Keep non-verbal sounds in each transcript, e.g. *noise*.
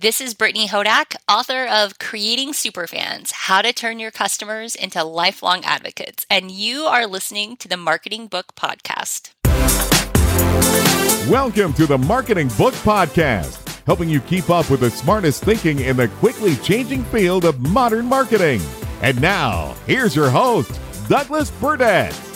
This is Brittany Hodak, author of Creating Superfans How to Turn Your Customers into Lifelong Advocates. And you are listening to the Marketing Book Podcast. Welcome to the Marketing Book Podcast, helping you keep up with the smartest thinking in the quickly changing field of modern marketing. And now, here's your host, Douglas Burdett.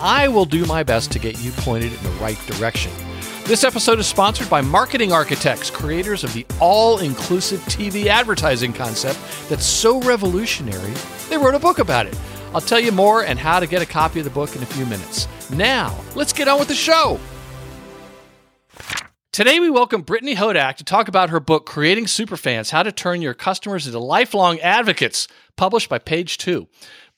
I will do my best to get you pointed in the right direction. This episode is sponsored by Marketing Architects, creators of the all inclusive TV advertising concept that's so revolutionary, they wrote a book about it. I'll tell you more and how to get a copy of the book in a few minutes. Now, let's get on with the show. Today, we welcome Brittany Hodak to talk about her book, Creating Superfans How to Turn Your Customers into Lifelong Advocates, published by Page Two.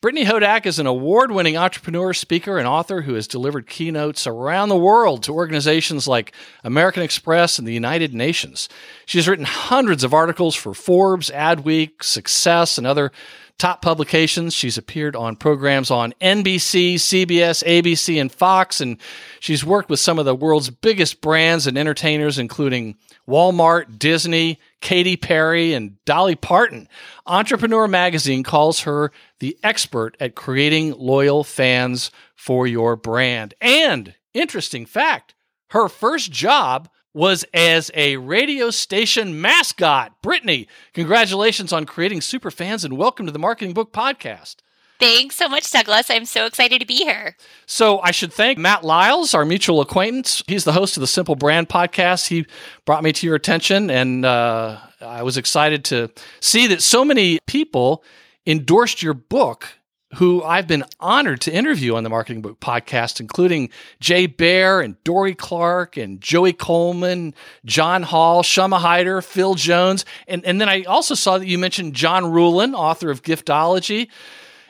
Brittany Hodak is an award winning entrepreneur, speaker, and author who has delivered keynotes around the world to organizations like American Express and the United Nations. She has written hundreds of articles for Forbes, Adweek, Success, and other top publications. She's appeared on programs on NBC, CBS, ABC, and Fox, and she's worked with some of the world's biggest brands and entertainers, including Walmart, Disney, Katy Perry, and Dolly Parton. Entrepreneur Magazine calls her the expert at creating loyal fans for your brand. And interesting fact, her first job was as a radio station mascot. Brittany, congratulations on creating super fans and welcome to the Marketing Book Podcast. Thanks so much, Douglas. I'm so excited to be here. So, I should thank Matt Lyles, our mutual acquaintance. He's the host of the Simple Brand podcast. He brought me to your attention, and uh, I was excited to see that so many people endorsed your book who I've been honored to interview on the Marketing Book podcast, including Jay Baer and Dorie Clark and Joey Coleman, John Hall, Shama Hyder, Phil Jones. And, and then I also saw that you mentioned John Ruhlin, author of Giftology.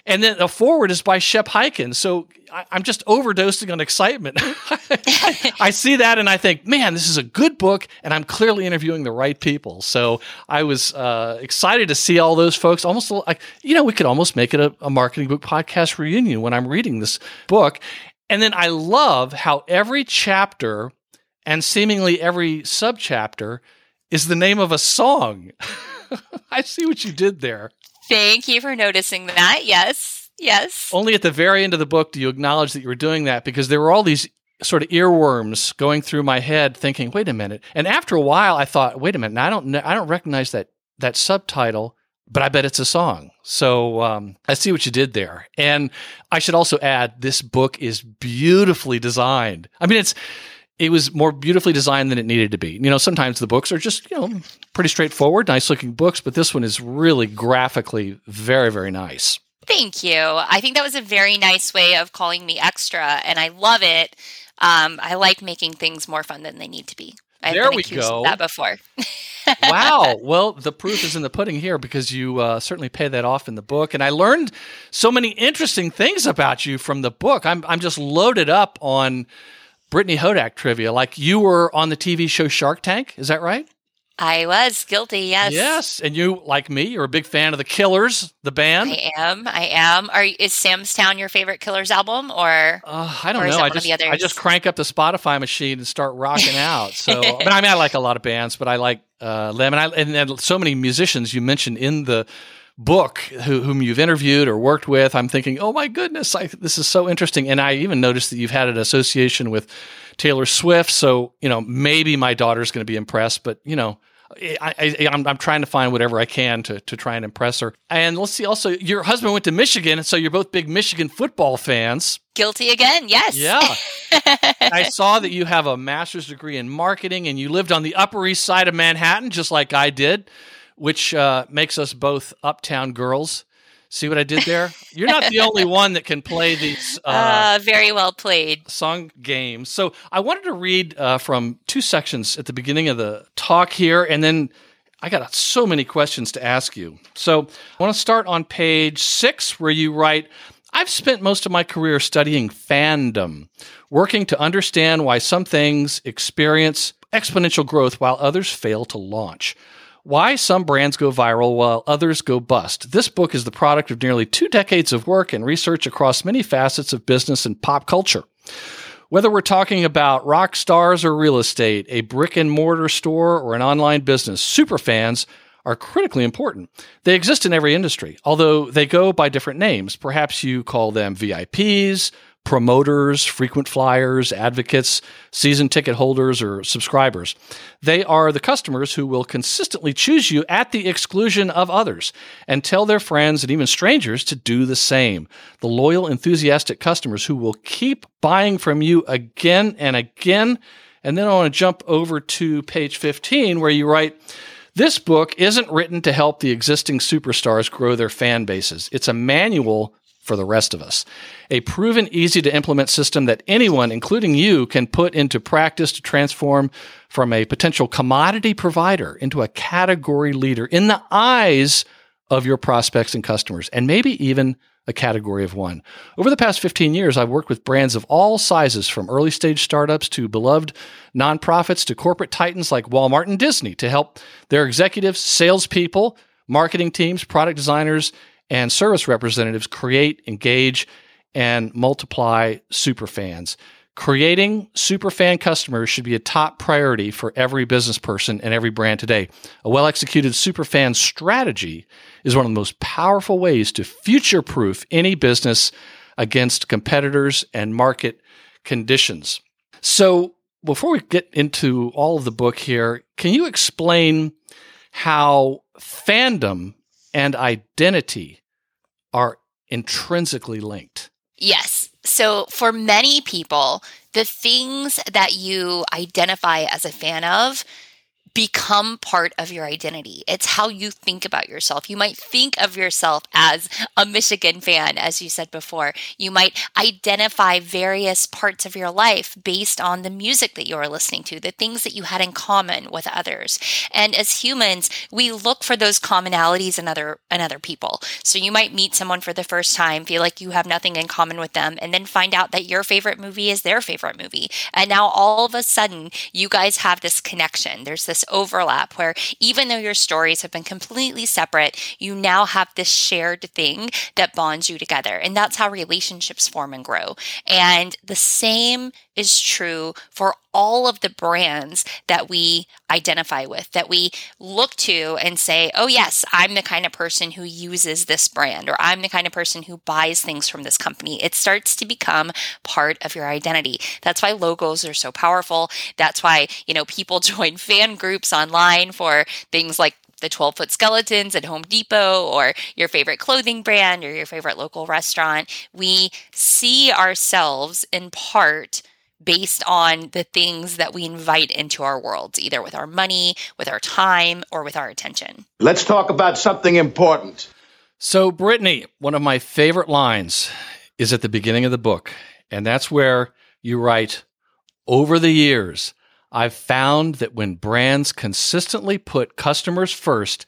And then the forward is by Shep Hyken. So I, am just overdosing on excitement. *laughs* I, see that and I think, man, this is a good book, and I'm clearly interviewing the right people. So I was uh, excited to see all those folks. Almost like, you know, we could almost make it a, a marketing book podcast reunion when I'm reading this book. And then I love how every chapter and seemingly every subchapter is the name of a song. *laughs* I see what you did there. Thank you for noticing that. Yes. Yes. Only at the very end of the book do you acknowledge that you were doing that because there were all these sort of earworms going through my head thinking, wait a minute. And after a while I thought, wait a minute, I don't I don't recognize that that subtitle, but I bet it's a song. So um, I see what you did there. And I should also add, this book is beautifully designed. I mean, it's it was more beautifully designed than it needed to be. You know, sometimes the books are just, you know, pretty straightforward, nice looking books, but this one is really graphically very, very nice. Thank you. I think that was a very nice way of calling me extra, and I love it. Um, I like making things more fun than they need to be. I've there been we go. that before. *laughs* wow. Well, the proof is in the pudding here because you uh, certainly pay that off in the book, and I learned so many interesting things about you from the book. I'm I'm just loaded up on Brittany Hodak trivia. Like you were on the TV show Shark Tank, is that right? I was guilty, yes. Yes, and you, like me, you're a big fan of the Killers, the band. I am. I am. Are is Sam's Town your favorite Killers album, or? Uh, I don't know. I just I just crank up the Spotify machine and start rocking out. So, *laughs* I mean, I mean, I like a lot of bands, but I like uh, them, and I and, and so many musicians you mentioned in the book who, whom you've interviewed or worked with, I'm thinking, oh my goodness, I, this is so interesting. And I even noticed that you've had an association with Taylor Swift. So, you know, maybe my daughter's going to be impressed, but, you know, I, am I'm trying to find whatever I can to, to try and impress her. And let's see, also, your husband went to Michigan, so you're both big Michigan football fans. Guilty again, yes. Yeah. *laughs* I saw that you have a master's degree in marketing and you lived on the Upper East Side of Manhattan, just like I did which uh, makes us both uptown girls. See what I did there? You're not the only one that can play these. *laughs* Uh, uh, very well played. Song games. So I wanted to read uh, from two sections at the beginning of the talk here, and then I got so many questions to ask you. So I want to start on page six, where you write, I've spent most of my career studying fandom, working to understand why some things experience exponential growth while others fail to launch. Why some brands go viral while others go bust. This book is the product of nearly two decades of work and research across many facets of business and pop culture. Whether we're talking about rock stars or real estate, a brick and mortar store, or an online business, superfans are critically important. They exist in every industry, although they go by different names. Perhaps you call them VIPs, promoters, frequent flyers, advocates, season ticket holders, or subscribers. They are the customers who will consistently choose you at the exclusion of others and tell their friends and even strangers to do the same. The loyal, enthusiastic customers who will keep buying from you again and again. And then I want to jump over to page 15 where you write, this book isn't written to help the existing superstars grow their fan bases. It's a manual for the rest of us. A proven, easy to implement system that anyone, including you, can put into practice to transform from a potential commodity provider into a category leader in the eyes of your prospects and customers, and maybe even a category of one. Over the past 15 years, I've worked with brands of all sizes, from early stage startups to beloved nonprofits to corporate titans like Walmart and Disney, to help their executives, salespeople, marketing teams, product designers, and service representatives create, engage, and multiply superfans. Creating superfan customers should be a top priority for every business person and every brand today. A well executed superfan strategy is one of the most powerful ways to future proof any business against competitors and market conditions. So, before we get into all of the book here, can you explain how fandom and identity are intrinsically linked. Yes. So, for many people, the things that you identify as a fan of become part of your identity. It's how you think about yourself. You might think of yourself as a Michigan fan, as you said before. You might identify various parts of your life based on the music that you are listening to, the things that you had in common with others. And as humans, we look for those commonalities in other in other people. So you might meet someone for the first time, feel like you have nothing in common with them, and then find out that your favorite movie is their favorite movie. And now all of a sudden, you guys have this connection. There's this overlap where even though your stories have been completely separate, you now have this shared thing that bonds you together. And that's how relationships form and grow. And the same is true for all of the brands that we identify with, that we look to and say, oh, yes, I'm the kind of person who uses this brand, or I'm the kind of person who buys things from this company. It starts to become part of your identity. That's why logos are so powerful. That's why, you know, people *laughs* join fan groups online for things like the 12 foot skeletons at Home Depot or your favorite clothing brand or your favorite local restaurant. We see ourselves in part based on the things that we invite into our worlds, either with our money, with our time, or with our attention. Let's talk about something important. So, Brittany, one of my favorite lines is at the beginning of the book, and that's where you write, Over the years, I've found that when brands consistently put customers first,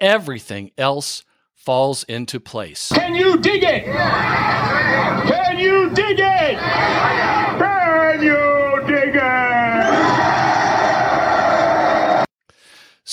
everything else falls into place. Can you dig it? Can you dig it?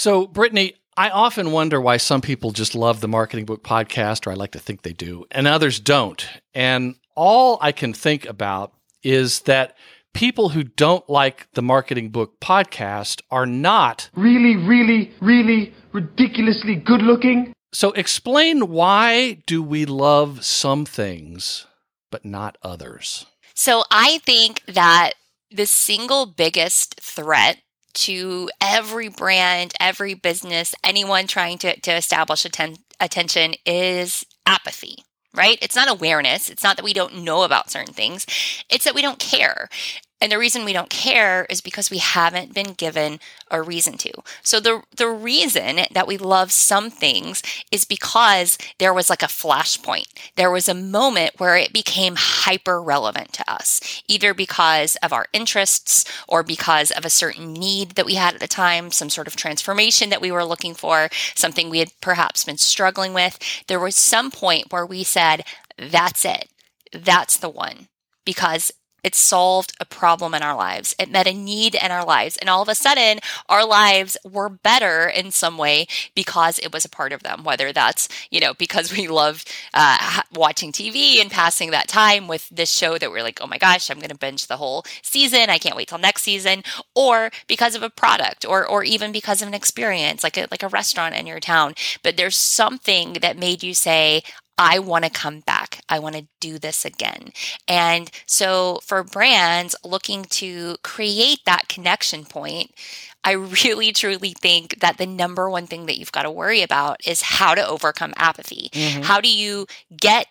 So, Brittany, I often wonder why some people just love the Marketing Book podcast, or I like to think they do, and others don't. And all I can think about is that people who don't like the Marketing Book podcast are not really, really, really ridiculously good looking. So, explain why do we love some things but not others? So, I think that the single biggest threat to every brand, every business, anyone trying to, to establish atten- attention is apathy right? It's not awareness. It's not that we don't know about certain things. It's that we don't care. And the reason we don't care is because we haven't been given a reason to. So the the reason that we love some things is because there was like a flashpoint. There was a moment where it became hyper relevant to us, either because of our interests or because of a certain need that we had at the time, some sort of transformation that we were looking for, something we had perhaps been struggling with. There was some point where we said, that's it. That's the one because it solved a problem in our lives. It met a need in our lives. And all of a sudden, our lives were better in some way because it was a part of them, whether that's, you know, because *laughs* we loved uh, watching TV and passing that time with this show that we're like, oh my gosh, I'm going to binge the whole season. I can't wait till next season. Or because of a product or, or even because of an experience, like a, like a restaurant in your town. But there's something that made you say, I want to come back. I want to do this again. And so for brands looking to create that connection point, I really truly think that the number one thing that you've got to worry about is how to overcome apathy. Mm-hmm. How do you get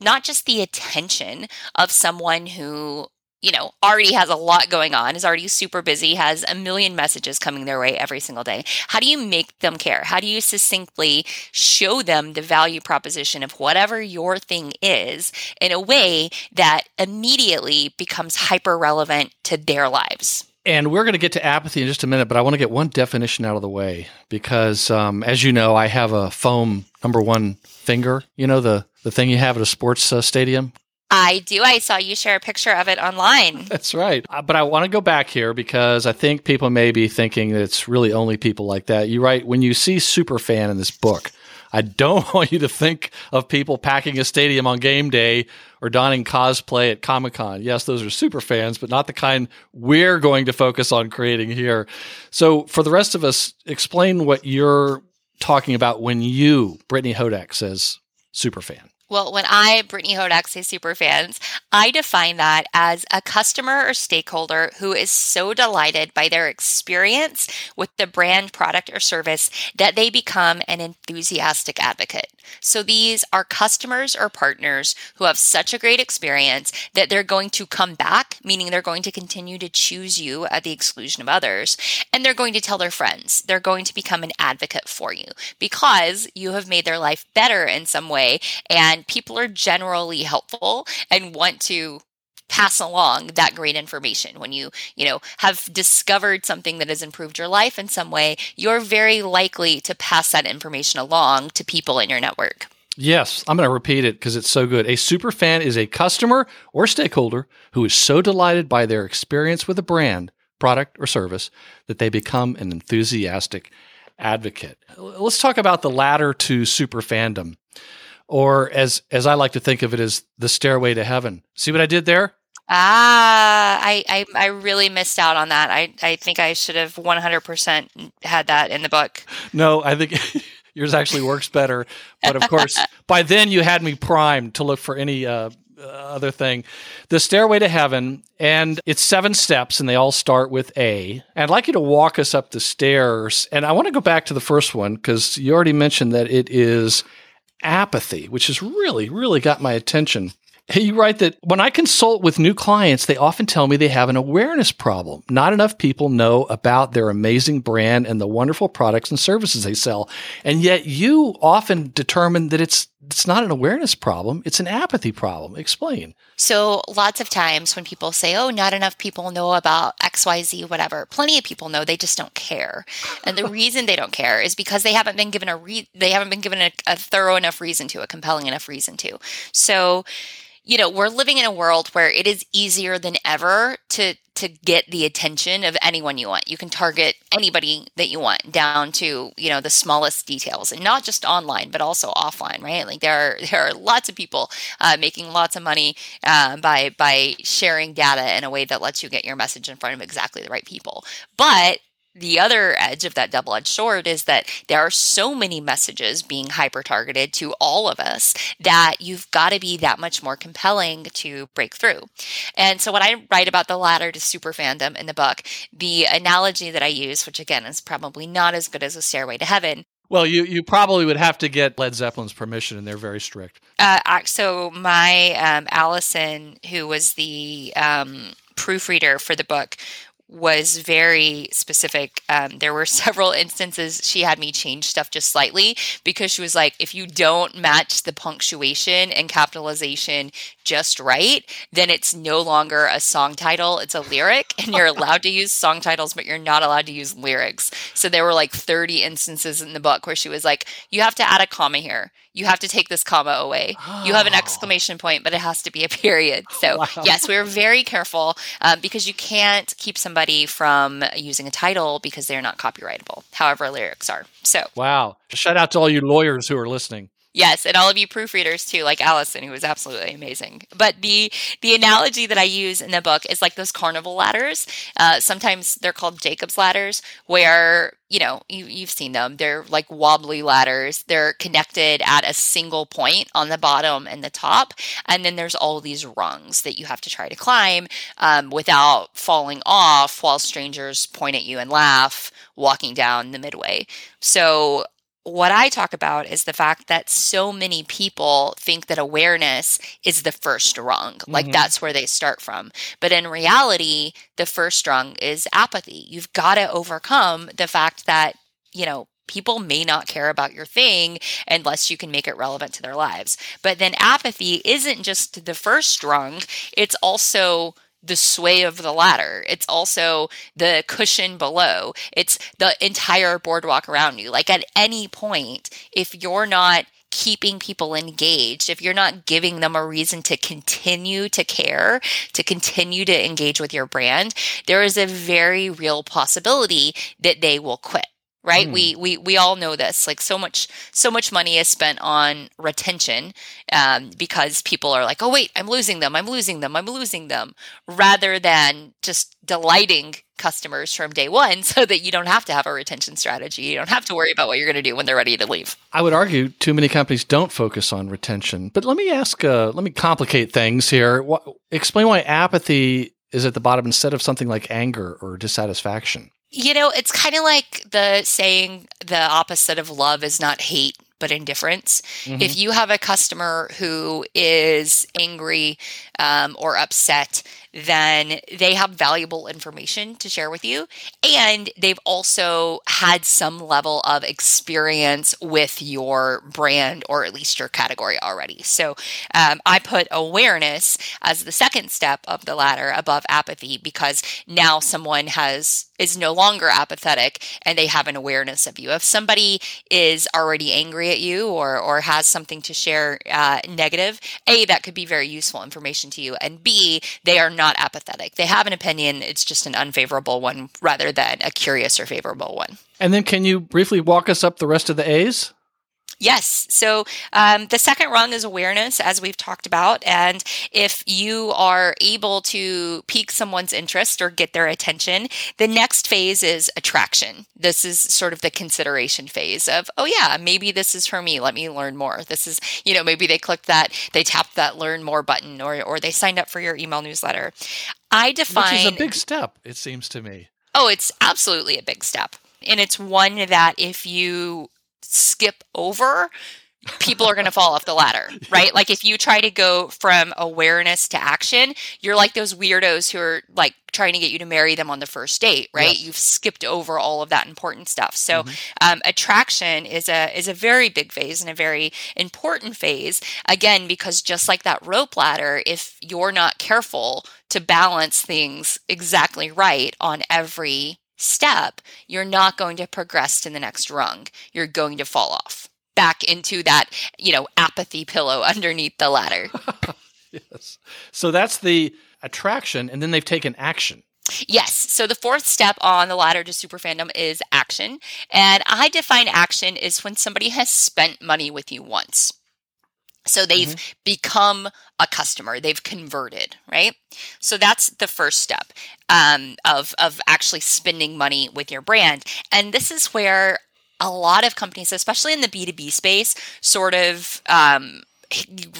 not just the attention of someone who you know, already has a lot going on, is already super busy, has a million messages coming their way every single day. How do you make them care? How do you succinctly show them the value proposition of whatever your thing is in a way that immediately becomes hyper relevant to their lives? And we're going to get to apathy in just a minute, but I want to get one definition out of the way because, um, as you know, I have a foam number one finger. You know the the thing you have at a sports uh, stadium I do. I saw you share a picture of it online. That's right. Uh, but I want to go back here because I think people may be thinking that it's really only people like that. You write when you see super fan in this book, I don't *laughs* want you to think of people packing a stadium on game day or donning cosplay at Comic Con. Yes, those are super fans, but not the kind we're going to focus on creating here. So, for the rest of us, explain what you're talking about when you, Brittany Hodak, says super fan. Well, when I, Brittany Hodak, say super fans, I define that as a customer or stakeholder who is so delighted by their experience with the brand, product, or service that they become an enthusiastic advocate. So these are customers or partners who have such a great experience that they're going to come back, meaning they're going to continue to choose you at the exclusion of others. And they're going to tell their friends. They're going to become an advocate for you because you have made their life better in some way. And people are generally helpful and want to pass along that great information when you you know have discovered something that has improved your life in some way you're very likely to pass that information along to people in your network Yes, I'm going to repeat it because it's so good. A super fan is a customer or stakeholder who is so delighted by their experience with a brand, product, or service that they become an enthusiastic advocate. Let's talk about the ladder to super fandom or as as I like to think of it as the stairway to heaven. See what I did there? Ah, I, I, I really missed out on that. I, I think I should have 100% had that in the book. No, I think *laughs* yours actually works better. But of course, *laughs* by then you had me primed to look for any uh, other thing. The Stairway to Heaven, and it's seven steps, and they all start with A. And I'd like you to walk us up the stairs. And I want to go back to the first one because you already mentioned that it is apathy, which has really, really got my attention. You write that when I consult with new clients, they often tell me they have an awareness problem. Not enough people know about their amazing brand and the wonderful products and services they sell. And yet you often determine that it's it's not an awareness problem, it's an apathy problem. Explain. So, lots of times when people say, oh, not enough people know about XYZ, whatever, plenty of people know, they just don't care. And the *laughs* reason they don't care is because they haven't been given a re- they haven't been given a, a thorough enough reason to, a compelling enough reason to. So, you know, we're living in a world where it is easier than ever to to get the attention of anyone you want. You can target anybody that you want down to, you know, the smallest details and not just online, but also offline, right? Like there are, *laughs* there are lots of people uh, making lots of money uh, by, by sharing data in a way that lets you get your message in front of exactly the right people. But the other edge of that double edged sword is that there are so many messages being hyper targeted to all of us that you've got to be that much more compelling to break through. And so, when I write about the ladder to super fandom in the book, the analogy that I use, which again is probably not as good as a stairway to heaven, well, you, you probably would have to get Led Zeppelin's permission, and they're very strict. Uh, so my um, Allison, who was the um, proofreader for the book was very specific. Um, there were *laughs* several instances she had me change stuff just slightly because she was like, if you don't match the punctuation and capitalization just right, then it's no longer a song title, it's a lyric. And you're *laughs* allowed to use song titles, but you're not allowed to use lyrics. So there were like 30 instances in the book where she was like, you have to add a comma here. You have to take this comma away. You have an *gasps* exclamation point, but it has to be a period. *gasps* So, Wow. yes, we are very careful um, because you can't keep somebody from using a title because they're not copyrightable, however, lyrics are. So, Wow. Shout out to all you lawyers who are listening. Yes, and all of you proofreaders too, like Allison, who was absolutely amazing. But the the analogy that I use in the book is like those carnival ladders. Uh, sometimes they're called Jacob's ladders, where you know you you've seen them. They're like wobbly ladders. They're connected at a single point on the bottom and the top, and then there's all these rungs that you have to try to climb um, without falling off, while strangers point at you and laugh walking down the midway. So what I talk about is the fact that so many people think that awareness is the first rung, like Mhm. that's where they start from. But in reality, the first rung is apathy. You've got to overcome the fact that, you know, people may not care about your thing unless you can make it relevant to their lives. But then apathy isn't just the first rung, it's also the sway of the ladder. It's also the cushion below. It's the entire boardwalk around you. Like at any point, if you're not keeping people engaged, if you're not giving them a reason to continue to care, to continue to engage with your brand, there is a very real possibility that they will quit. Right? Hmm. We we we all know this. Like so much so much money is spent on retention um, because people are like, oh wait, I'm losing them, I'm losing them, I'm losing them, rather than just delighting customers from day one *laughs* so that you don't have to have a retention strategy. You don't have to worry about what you're going to do when they're ready to leave. I would argue too many companies don't focus on retention. But let me ask, uh, let me complicate things here. What, explain why apathy is at the bottom instead of something like anger or dissatisfaction. You know, it's kind of like the saying the opposite of love is not hate, but indifference. Mhm. If you have a customer who is angry um, or upset, then they have valuable information to share with you. And they've also had some level of experience with your brand or at least your category already. So um, I put awareness as the second step of the ladder above apathy because now someone has is no longer apathetic and they have an awareness of you. If somebody is already angry at you or or has something to share uh, negative, a that could be very useful information to you, and b they are not apathetic. They have an opinion. It's just an unfavorable one rather than a curious or favorable one. And then can you briefly walk us up the rest of the A's? Yes. So um, the second rung is awareness, as we've talked about. And if you are able to pique someone's interest or get their attention, the next phase is attraction. This is sort of the consideration phase of, oh, yeah, maybe this is for me. Let me learn more. This is, you know, maybe they clicked that, they tapped that learn more button or, or they signed up for your email newsletter. I define. Which is a big step, it seems to me. Oh, it's absolutely a big step. And it's one that if you skip over, people are going to fall off the ladder, *laughs* right? Like if you try to go from awareness to action, you're like those weirdos who are like trying to get you to marry them on the first date, right? Yes. You've skipped over all of that important stuff. So, um, attraction is a is a very big phase and a very important phase. Again, because just like that rope ladder, if you're not careful to balance things exactly right on every step, you're not going to progress to the next rung. You're going to fall off back into that, you know, apathy pillow underneath the ladder. *laughs* Yes. So that's the attraction, and then they've taken action. Yes. So the fourth step on the ladder to super fandom is action. And I define action is when somebody has spent money with you once. So they've become a customer, they've converted, right? So that's the first step um, of, of actually spending money with your brand. And this is where a lot of companies, especially in the B2B space, sort of um,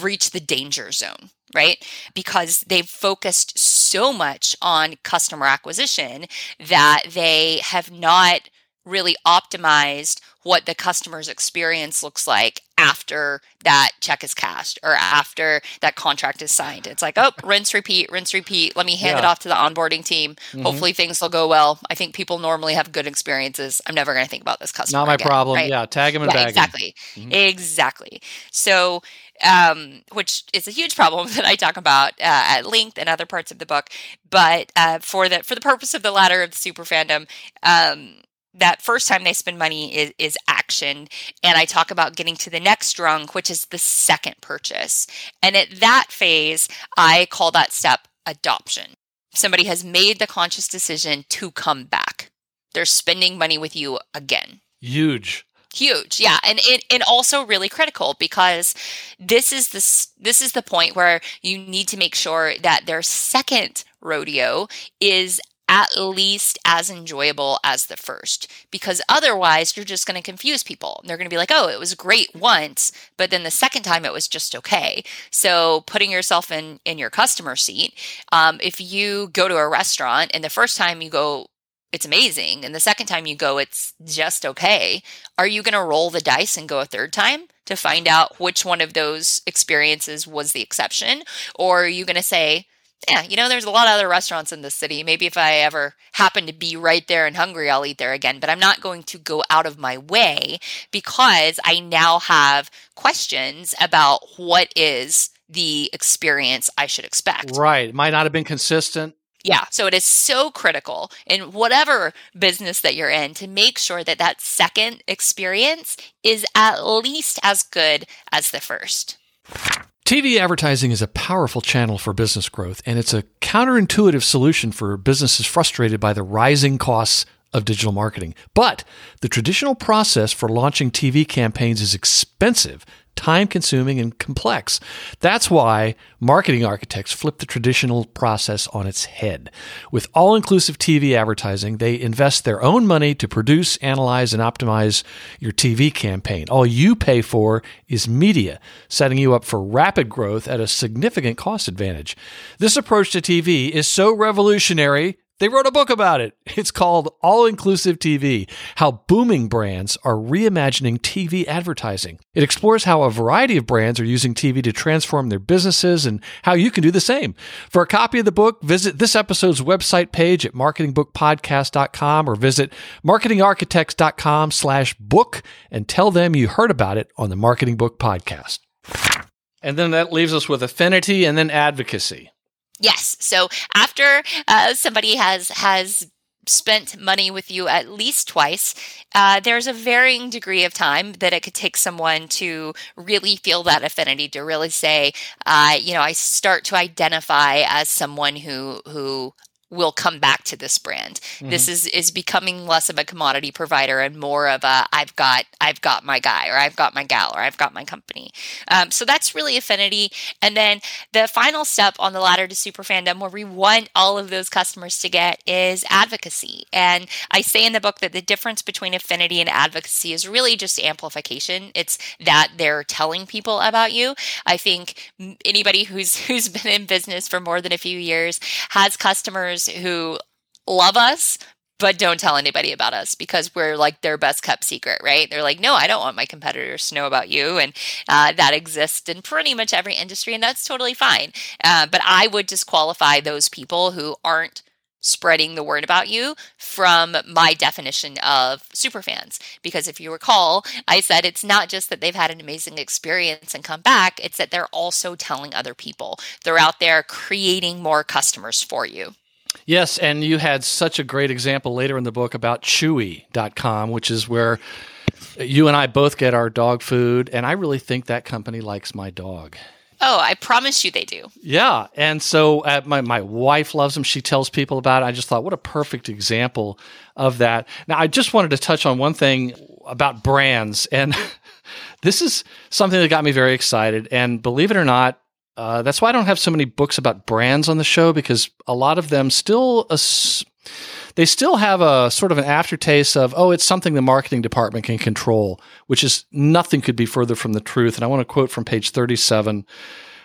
reach the danger zone, right? Because they've focused so much on customer acquisition that they have not really optimized what the customer's experience looks like after that check is cashed or after that contract is signed. It's like, oh, rinse, repeat, rinse, repeat. Let me hand it off to the onboarding team. Hopefully things will go well. I think people normally have good experiences. I'm never going to think about this customer. Not my again, problem. right? Yeah, tag them and Yeah, bag exactly. Exactly. So, um, which is a huge problem *laughs* that I talk about uh, at length in other parts of the book. But uh, for the for the purpose of the ladder of the super fandom, um, that first time they spend money is, is action, and I talk about getting to the next rung, which is the second purchase. And at that phase, I call that step adoption. Somebody has made the conscious decision to come back. They're spending money with you again Huge. huge yeah and it and also really critical because this is the this is the point where you need to make sure that their second rodeo is at least as enjoyable as the first because otherwise you're just going to confuse people they're going to be like oh it was great once but then the second time it was just okay so putting yourself in in your customer seat um, if you go to a restaurant and the first time you go it's amazing and the second time you go it's just okay are you going to roll the dice and go a third time to find out which one of those experiences was the exception? Or are you going to say, yeah, you know, there's a lot of other restaurants in this city. Maybe if I ever happen to be right there and hungry, I'll eat there again. But I'm not going to go out of my way because I now have questions about what is the experience I should expect. Right. It might not have been consistent. Yeah. So it is so critical in whatever business that you're in to make sure that that second experience is at least as good as the first. TV advertising is a powerful channel for business growth, and it's a counterintuitive solution for businesses frustrated by the rising costs of digital marketing. But the traditional process for launching TV campaigns is expensive, time consuming, and complex. That's why marketing architects flip the traditional process on its head. With all inclusive TV advertising, they invest their own money to produce, analyze, and optimize your TV campaign. All you pay for is media, setting you up for rapid growth at a significant cost advantage. This approach to TV is so revolutionary. They wrote a book about it. *laughs* It's called All Inclusive TV How Booming Brands Are Reimagining TV Advertising. It explores how a variety of brands are using TV to transform their businesses and how you can do the same. For a copy of the book, visit this episode's website page at marketingbookpodcast.com or visit marketingarchitects.com slash book and tell them you heard about it on the Marketing Book Podcast. And then that leaves us with affinity and then advocacy. Yes. So after uh, somebody has has spent money with you at least twice, uh, there's a varying degree of time that it could take someone to really feel that affinity to really say, uh, you know, I start to identify as someone who who will come back to this brand. This is is becoming less of a commodity provider and more of a I've got I've got my guy or I've got my gal or I've got my company. Um, so that's really affinity. And then the final step on the ladder to super fandom, where we want all of those customers to get, is advocacy. And I say in the book that the difference between affinity and advocacy is really just amplification. It's that they're telling people about you. I think anybody who's *laughs* who's been in business for more than a few years has customers who love us but don't tell anybody about us because we're like their best kept secret, right? They're like, no, I don't want my competitors to know about you. And uh, that exists in pretty much every industry, and that's totally fine. Uh, but I would disqualify those people who aren't spreading the word about you from my definition of superfans. Because if you recall, I said it's not just that they've had an amazing experience and come back, it's that they're also telling other people. They're out there creating more customers for you. Yes, and you had such a great example later in the book about Chewy.com, which is where you and I both get our dog food, and I really think that company likes my dog. Oh, I promise you they do. Yeah, and so uh, my my wife loves them. She tells people about it. I just thought, what a perfect example of that. Now, I just wanted to touch on one thing about brands, and *laughs* this is something that got me very excited. And believe it or not, uh, that's why I don't have so many books about brands on the show because a lot of them still. they still have a sort of an aftertaste of, oh, it's something the marketing department can control, which is nothing could be further from the truth. And I want to quote from page 37,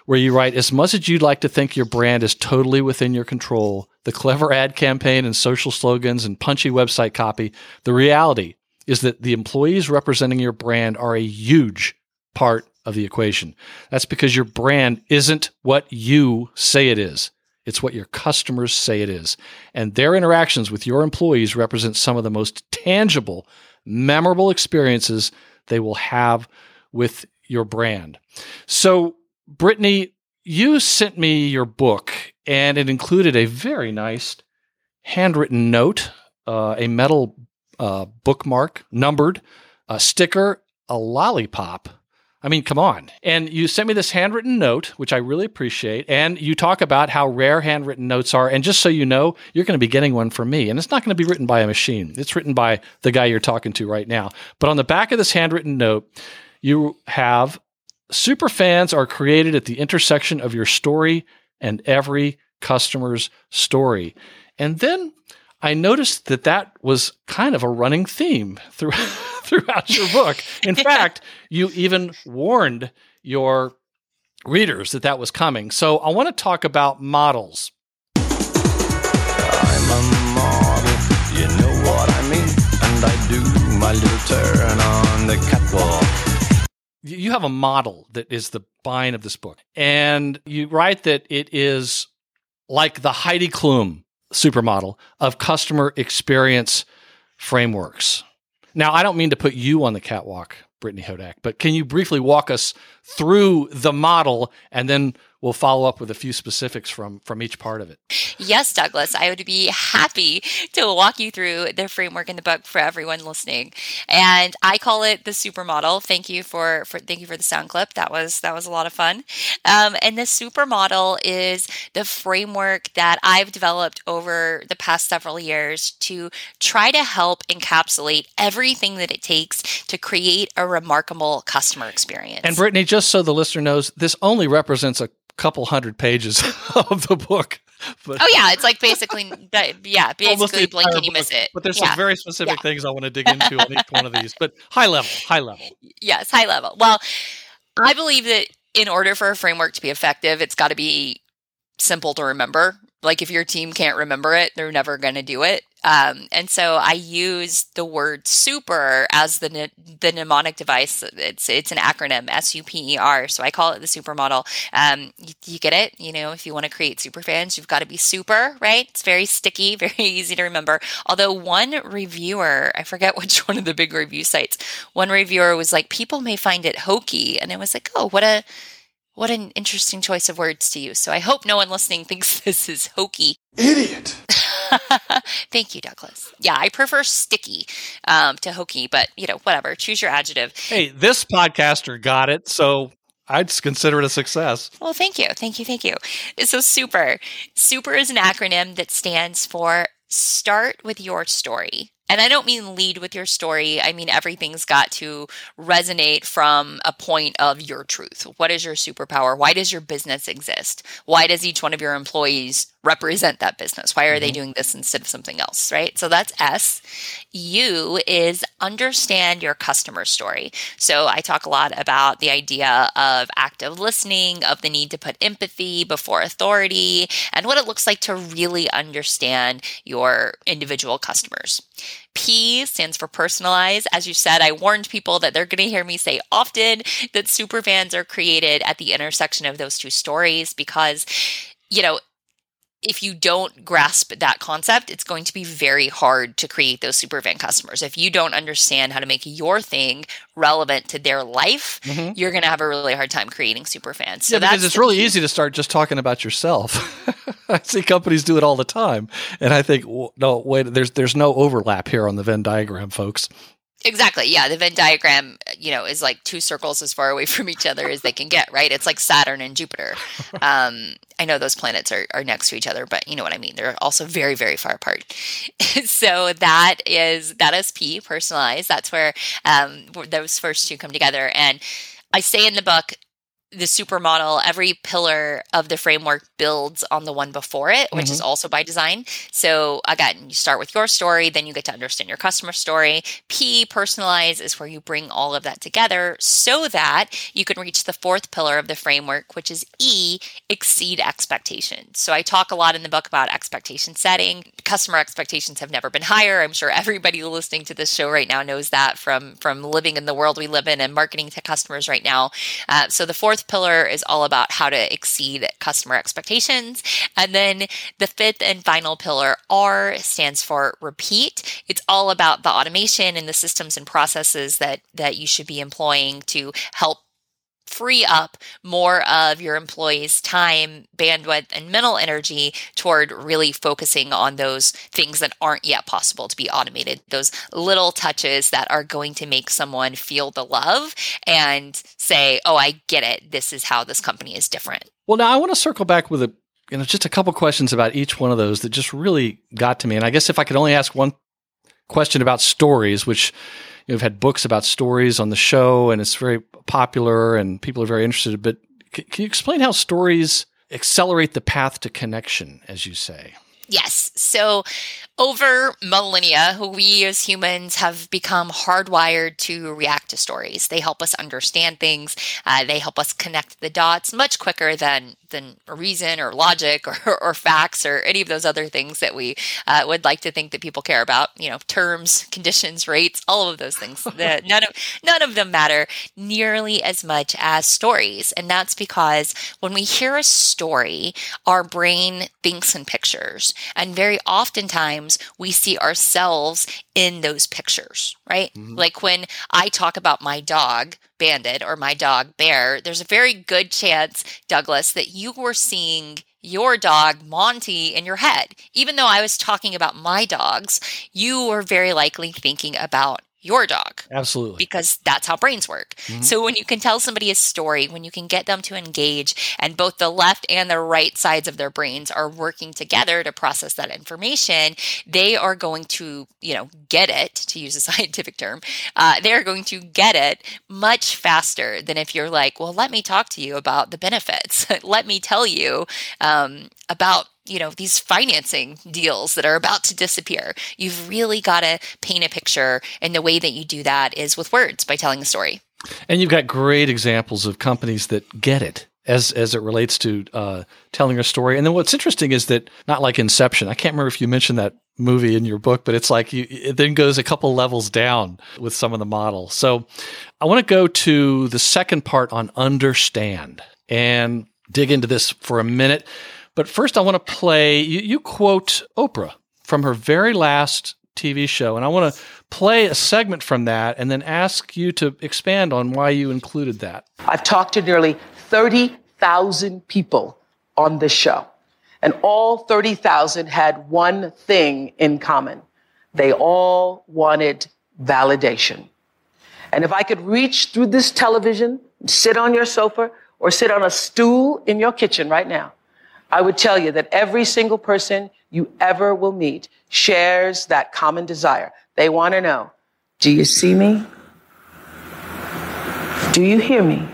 where you write, as much as you'd like to think your brand is totally within your control, the clever ad campaign and social slogans and punchy website copy, the reality is that the employees representing your brand are a huge part of the equation. That's because your brand isn't what you say it is. It's what your customers say it is. And their interactions with your employees represent some of the most tangible, memorable experiences they will have with your brand. So, Brittany, you sent me your book, and it included a very nice handwritten note, uh, a metal uh, bookmark, numbered, a sticker, a lollipop. I mean, come on. And you sent me this handwritten note, which I really appreciate. And you talk about how rare handwritten notes are. And just so you know, you're going to be getting one from me. And it's not going to be written by a machine, it's written by the guy you're talking to right now. But on the back of this handwritten note, you have super fans are created at the intersection of your story and every customer's story. And then I noticed that that was kind of a running theme through, *laughs* throughout your book. In fact, you even warned your readers that that was coming. So I want to talk about models. I'm a model, you know what I mean. And I do my little turn on the catwalk. You have a model that is the spine of this book. And you write that it is like the Heidi Klum supermodel of customer experience frameworks. Now, I don't mean to put you on the catwalk, Brittany Hodak, but can you briefly walk us through the model and then we'll follow up with a few specifics from from each part of it. Yes, Douglas, I would be happy to walk you through the framework in the book for everyone listening. And I call it the supermodel. Thank you for, for thank you for the sound clip. That was that was a lot of fun. Um, and the supermodel is the framework that I've developed over the past several years to try to help encapsulate everything that it takes to create a remarkable customer experience. And Brittany, just so the listener knows, this only represents a couple hundred pages *laughs* of the book. But oh yeah, it's like basically, yeah, *laughs* basically blink and you book. miss it. But there's yeah. some very specific yeah. things I want to dig *laughs* into on each one of these. But high level, high level. Yes, high level. Well, I believe that in order for a framework to be effective, it's got to be simple to remember. Like if your team can't remember it, they're never going to do it. Um, and so I use the word super as the the mnemonic device. It's it's an acronym S U P E R. So I call it the super model. Um, you, you, get it? You know, if you want to create super fans, you've got to be super, right? It's very sticky, *laughs* very easy to remember. Although one reviewer, I forget *laughs* which one of the big review sites, one reviewer was like, people may find it hokey, and it was like, oh, what a what an interesting choice of words to use. So I hope no one listening thinks *laughs* this is hokey. Idiot. *laughs* Thank you, Douglas. Yeah, I prefer sticky um, to hokey, but you know, whatever. Choose your adjective. Hey, this podcaster got it, so I'd consider it a success. Well, thank you, thank you, thank you. So, super. Super is an acronym that stands for Start with Your Story. And I don't mean lead with your story. I mean, everything's got to resonate from a point of your truth. What is your superpower? Why does your business exist? Why does each one of your employees represent that business? Why are mm-hmm. they doing this instead of something else? Right. So that's S. U is understand your customer story. So I talk a lot about the idea of active listening, of the need to put empathy before authority, and what it looks like to really understand your individual customers. P stands for personalize. As you said, I warned people that they're going to hear me say often that super fans are created at the intersection of those two stories because, you know, if you don't grasp that concept, it's going to be very hard to create those super fan customers. If you don't understand how to make your thing relevant to their life, mm-hmm. you're going to have a really hard time creating super fans. So yeah, because it's really key. easy to start just talking about yourself. *laughs* I see companies do it all the time, and I think, no, wait, there's there's no overlap here on the Venn diagram, folks. Exactly. Yeah. The Venn diagram, you know, is like two circles as far away *laughs* from each other as they can get, right? It's like Saturn and Jupiter. *laughs* Um, I know those planets are, are next to each other, but you know what I mean? They're also very, very far apart. *laughs* so that is, that is P, personalized. That's where um, those first two come together. And I say in the book, the supermodel, every pillar of the framework builds on the one before it, which is also by design. So again, you start with your story, then you get to understand your customer story. P, personalize, is where you bring all of that together so that you can reach the fourth pillar of the framework, which is E, exceed expectations. So I talk a lot in the book about expectation setting. Customer expectations have never been higher. I'm sure everybody listening to this show right now knows that from from living in the world we live in and marketing to customers right now. Uh, so the fourth pillar is all about how to exceed customer expectations, and then the fifth and final pillar R stands for repeat. It's all about the automation and the systems and processes that that you should be employing to help free up more of your employees' time, bandwidth, and mental energy toward really focusing on those things that aren't yet possible to be automated, those little touches that are going to make someone feel the love and say, oh, I get it. This is how this company is different. Well, now I want to circle back with a you know just a couple questions about each one of those that just really got to me. And I guess if I could only ask one question about stories, which you know, we've had books about stories on the show, and it's very popular, and people are very interested. But can you explain how stories accelerate the path to connection, as you say? Yes. So over millennia, we as humans have become hardwired to react to stories. They help us understand things. Uh, they help us connect the dots much quicker than than reason or logic or, *laughs* or facts or any of those other things that we uh, would like to think that people care about. You know, terms, *laughs* conditions, rates, all of those things. The, *laughs* none of none of them matter nearly as much as stories, and that's because when we hear a story, our brain thinks in pictures, and very oftentimes we see ourselves in those pictures. Right, like when I talk about my dog. Bandit or my dog Bear, there's a very good chance, Douglas, that you were seeing your dog Monty in your head. Even though I was talking about my dogs, you were very likely thinking about your dog Absolutely. because that's how brains work. So when you can tell somebody a story, when you can get them to engage and both the left and the right sides of their brains are working together to process that information, they are going to, you know, get it to use a *laughs* scientific term. Uh, they're going to get it much faster than if you're like, well, let me talk to you about the benefits. *laughs* let me tell you um, about you know these financing deals that are about to disappear you've really got to paint a picture and the way that you do that is with words by telling a story And you've got great examples of companies that get it as as it relates to uh, telling a story. And then what's interesting is that not like Inception. I can't remember if you mentioned that movie in your book, but it's like you, it then goes a couple levels down with some of the model. So I want to go to the second part on understand and dig into this for a minute. But first, I want to play. You, you quote Oprah from her very last TV show, and I want to play a segment from that, and then ask you to expand on why you included that. I've talked to nearly 30,000 people on this show, and all 30,000 had one thing in common. They all wanted validation. And if I could reach through this television, sit on your sofa, or sit on a stool in your kitchen right now, I would tell you that every single person you ever will meet shares that common desire. They want to know, do you see me? Do you hear me?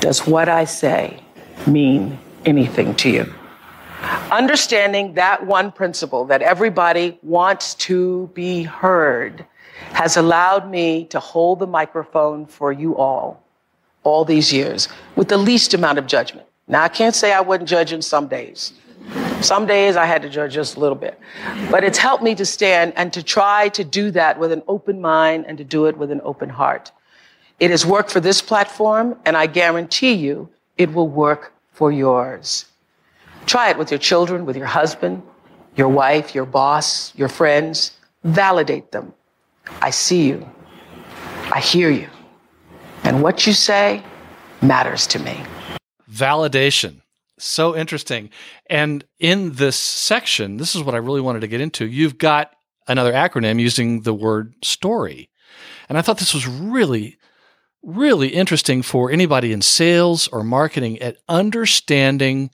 Does what I say mean anything to you? Understanding that one principle that everybody wants to be heard has allowed me to hold the microphone for you all all these years with the least amount of judgment. Now, I can't say I wasn't judge judging some days. Some days I had to judge just a little bit. But it's helped me to stand and to try to do that with an open mind and to do it with an open heart. It has worked for this platform, and I guarantee you it will work for yours. Try it with your children, with your husband, your wife, your boss, your friends. Validate them. I see you. I hear you. And what you say matters to me. Validation. So interesting. And in this section, this is what I really wanted to get into. You've got another acronym using the word story. And I thought this was really, really interesting for anybody in sales or marketing at understanding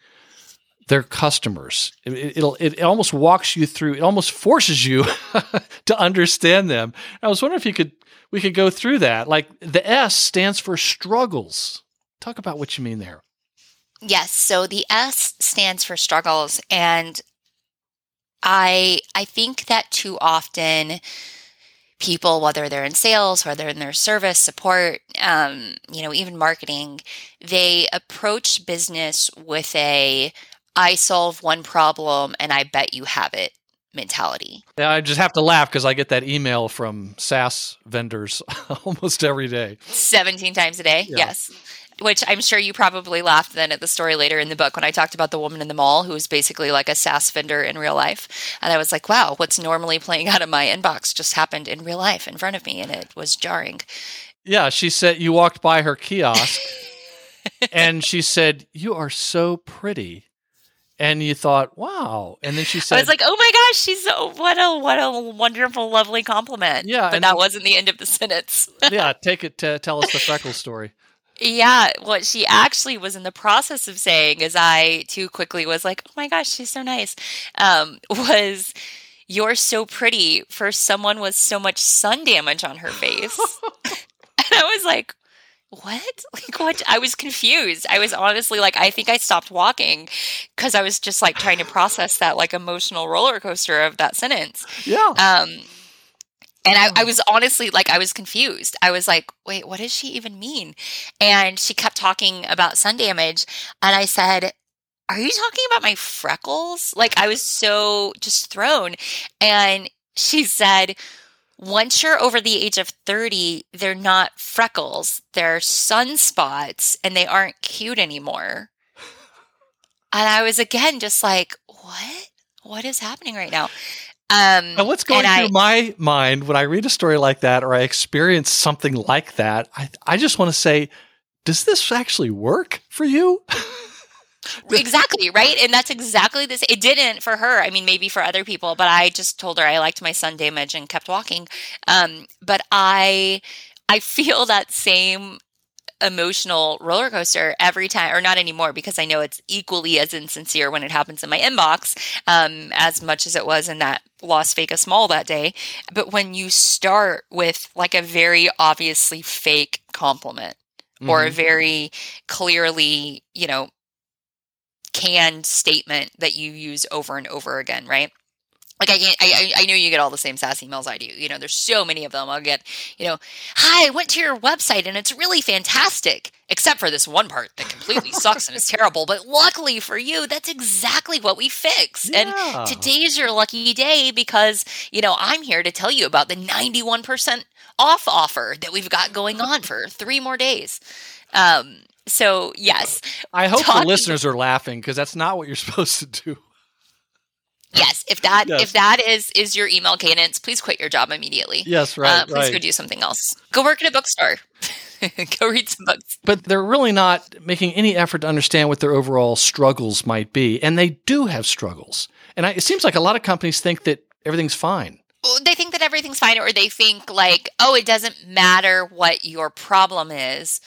their customers. It, it'll, it almost walks you through, it almost forces you *laughs* to understand them. I was wondering if you could, we could go through that. Like the S stands for struggles. Talk about what you mean there. Yes. So the S stands for struggles. And I I think that too often people, whether they're in sales, whether in their service, support, um, you know, even marketing, they approach business with a I solve one problem and I bet you have it mentality. Yeah, I just have to laugh because I get that email from SaaS vendors *laughs* almost every day. 17 times a day. Yeah. Yes. Which I'm sure you probably laughed then at the story later in the book when I talked about the woman in the mall who was basically like a SaaS vendor in real life. And I was like, wow, what's normally playing out of my inbox just happened in real life in front of me. And it was jarring. Yeah, she said you walked by her kiosk *laughs* and she said, You are so pretty. And you thought, Wow. And then she said, I was like, oh my gosh, she's so, what a, what a wonderful, lovely compliment. Yeah, But and that wasn't the end of the sentence. Yeah, *laughs* take it to tell us the freckles story. Yeah, what she actually was in the process of saying, as I too quickly was like, "Oh my gosh, she's so nice," um, *laughs* was "You're so pretty" for someone with so much sun damage on her face, *laughs* and I was like, "What? *laughs* Like what?" I was confused. I was honestly like, I think I stopped walking because I was just like trying to process that like emotional roller coaster of that sentence. Yeah. Um, and I, I mm. was honestly like, I was confused. I was like, wait, what does she even mean? And she kept talking about sun damage. And I said, are you talking about my freckles? Like, I was so just thrown. And she said, once you're over the age of 30, they're not freckles, they're sunspots, and they aren't cute anymore. And I was again just like, what? What is happening right now? Um, And what's going through I- my mind when I read a story like that or I experience something like that? I, I just want to say, does this actually work for you? *laughs* exactly right and that's exactly this it didn't for her i mean maybe for other people but i just told her i liked my sun damage and kept walking um but i i feel that same emotional roller coaster every time or not anymore because i know it's equally as insincere when it happens in my inbox um as much as it was in that las vegas mall that day but when you start with like a very obviously fake compliment or a Mhm. very clearly you know canned statement that you use over and over again, right? Like I can't, I, I know you get all the same SaaS emails I do. You know, there's so many of them. I'll get, you know, hi, I went to your website and it's really fantastic, except for this one part that completely *laughs* sucks and is terrible. But luckily for you, that's exactly what we fix. Yeah. And today's your lucky day because, you know, I'm here to tell you about the 91% off offer that we've got going on for three more days. Um, so yes, I hope the listeners are laughing because that's not what you're *laughs* supposed to do. Yes, if that Yes. if that is is your email cadence, please quit your job immediately. Yes, right. uh, please right. go do something else. Go work at a bookstore. *laughs* go read some books. but they're really not making any effort to understand what their overall struggles might be. And they do have struggles. And I, it seems like a lot of companies think that everything's fine. They think that everything's fine, or they think like, oh, it doesn't matter what your problem is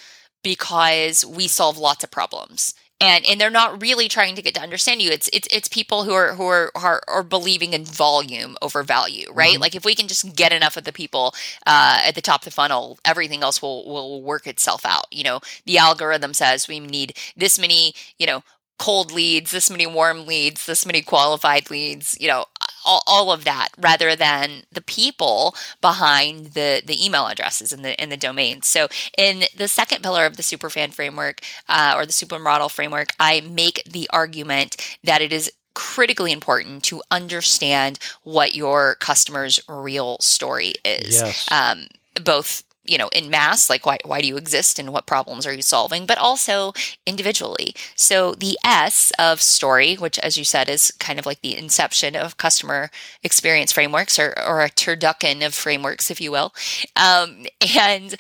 because we solve lots of problems. And, and they're not really trying to get to understand you. It's it's it's people who are who are are, are believing in volume over value, right? Like if we can just get enough of the people uh, at the top of the funnel, everything else will will work itself out. You know, the algorithm says we need this many, you know, cold leads, this many warm leads, this many qualified leads, you know, all, all of that rather than the people behind the the email addresses and the and the domains. So in the second pillar of the superfan framework uh, or the supermodel framework, I make the argument that it is critically important to understand what your customer's real story is Yes. um, both you know in mass like why, why do you exist and what problems are you solving but also individually. So the s of story which as you said is kind of like the inception of customer experience frameworks or, or a turducken of frameworks if you will. Um, *laughs* and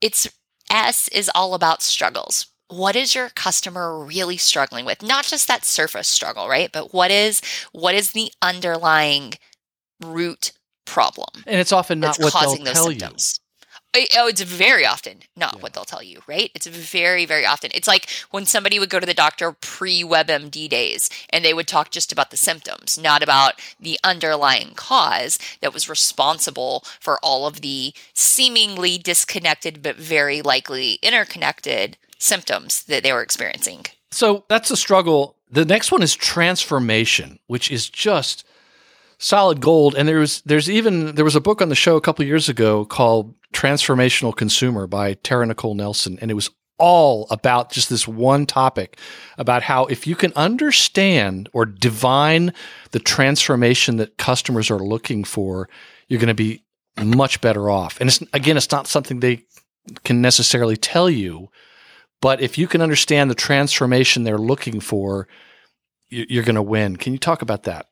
it's s is all about struggles. What is your customer really struggling with? Not just that surface struggle right? But what is what is the underlying root problem? And it's often not what they'll causing those tell symptoms. I- Oh, it's very often not Yeah. what they'll tell you, right? It's very, very often. It's like when somebody would go to the doctor pre WebMD days and they would talk just about the symptoms, not about the underlying cause that was responsible for all of the seemingly disconnected but very likely interconnected symptoms that they were experiencing. So that's a struggle. The next one is transformation, which is just solid gold. And there's there's even there was a book on the show a couple years ago called Transformational Consumer by Tara Nicole Nelson, and it was all about just this one topic about how if you can understand or divine the transformation that customers are looking for, you're going to be much better off. And it's again, it's not something they can necessarily tell you, but if you can understand the transformation they're looking for, you're going to win. Can you talk about that?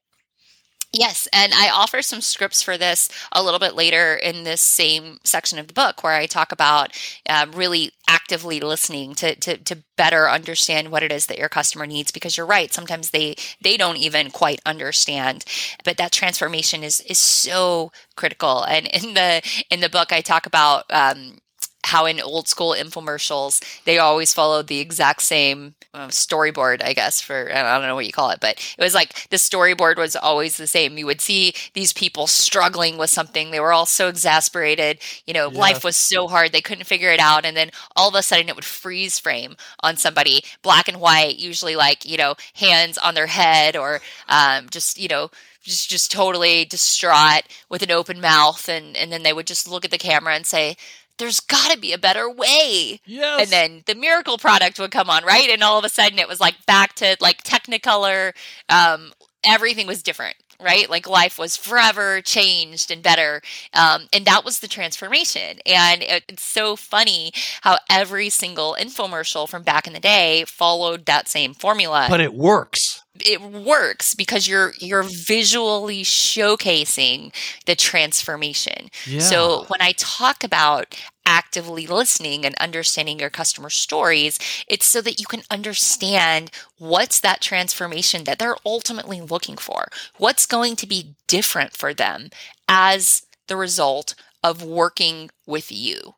Yes, and I offer some scripts for this a little bit later in this same section of the book where I talk about um, really actively listening to, to to better understand what it is that your customer needs because you're right sometimes they they don't even quite understand. But that transformation is is so critical. And in the in the book I talk about um, how in old school infomercials they always followed the exact same uh, storyboard i guess for i don't know what you call it but it was like the storyboard was always the same. You would see these people struggling with something. They were all so exasperated. You know life was so hard they couldn't figure it out. And then all of a sudden it would freeze frame on somebody. Black and white usually like you know hands on their head or um, just you know just just totally distraught with an open mouth. And and then they would just look at the camera and say there's got to be a better way. Yes. And then the miracle product would come on, right? And all of a sudden it was like back to like Technicolor. Um, everything was different, right? Like life was forever changed and better. Um, and that was the transformation. And it, it's so funny how every single infomercial from back in the day followed that same formula But it works. it works because you're you're visually showcasing the transformation. Yeah. So when I talk about actively listening and understanding your customer stories, it's so that you can understand what's that transformation that they're ultimately looking for. What's going to be different for them as the result of working with you.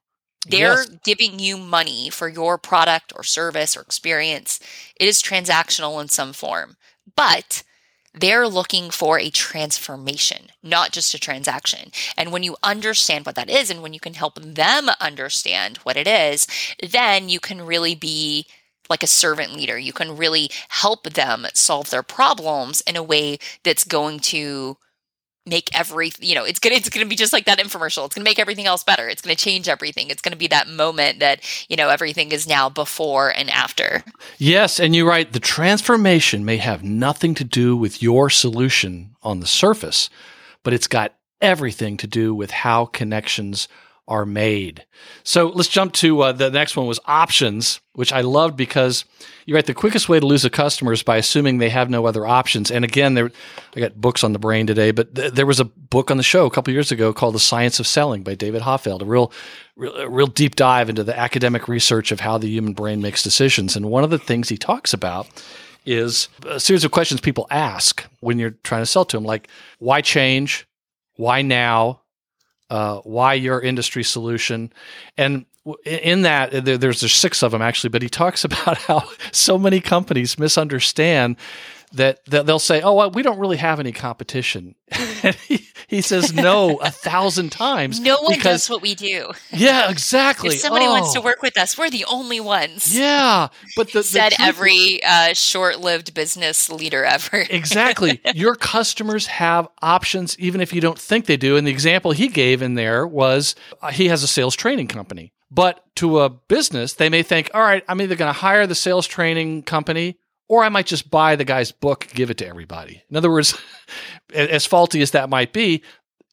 They're Yes. giving you money for your product or service or experience. It is transactional in some form, but they're looking for a transformation, not just a transaction. And when you understand what that is and when you can help them understand what it is, then you can really be like a servant leader. You can really help them solve their problems in a way that's going to make every you know it's gonna it's gonna be just like that infomercial. It's gonna make everything else better. It's gonna change everything. It's gonna be that moment that you know everything is now before and after. Yes, and you're right. The transformation may have nothing to do with your solution on the surface, but it's got everything to do with how connections are made. So let's jump to uh, the next one was options, which I loved because you're right. The quickest way to lose a customer is by assuming they have no other options. And again, there, I got books on the brain today, but th- there was a book on the show a couple years ago called The Science of Selling by David Hoffeld, a real, real, a real deep dive into the academic research of how the human brain makes decisions. And one of the things he talks about is a series of questions people ask when you're trying to sell to them, like why change, why now, uh, why your industry solution, and in that there, there's there's six of them actually. But he talks *laughs* about how so many companies misunderstand that, that they'll say, "Oh, well, we don't really have any competition," *laughs* and he, he says, "No, a thousand *laughs* times." no one because does what we do yeah, *laughs* exactly. if somebody wants Oh, to work with us we're the only ones yeah, but the, the said truth- every uh, short-lived business leader ever exactly. Your customers have options, even if you don't think they do. And the example he gave in there was uh, he has a sales training company. But to a business, they may think, all right, I'm either going to hire the sales training company or I might just buy the guy's book, give it to everybody. In other words, *laughs* as faulty as that might be,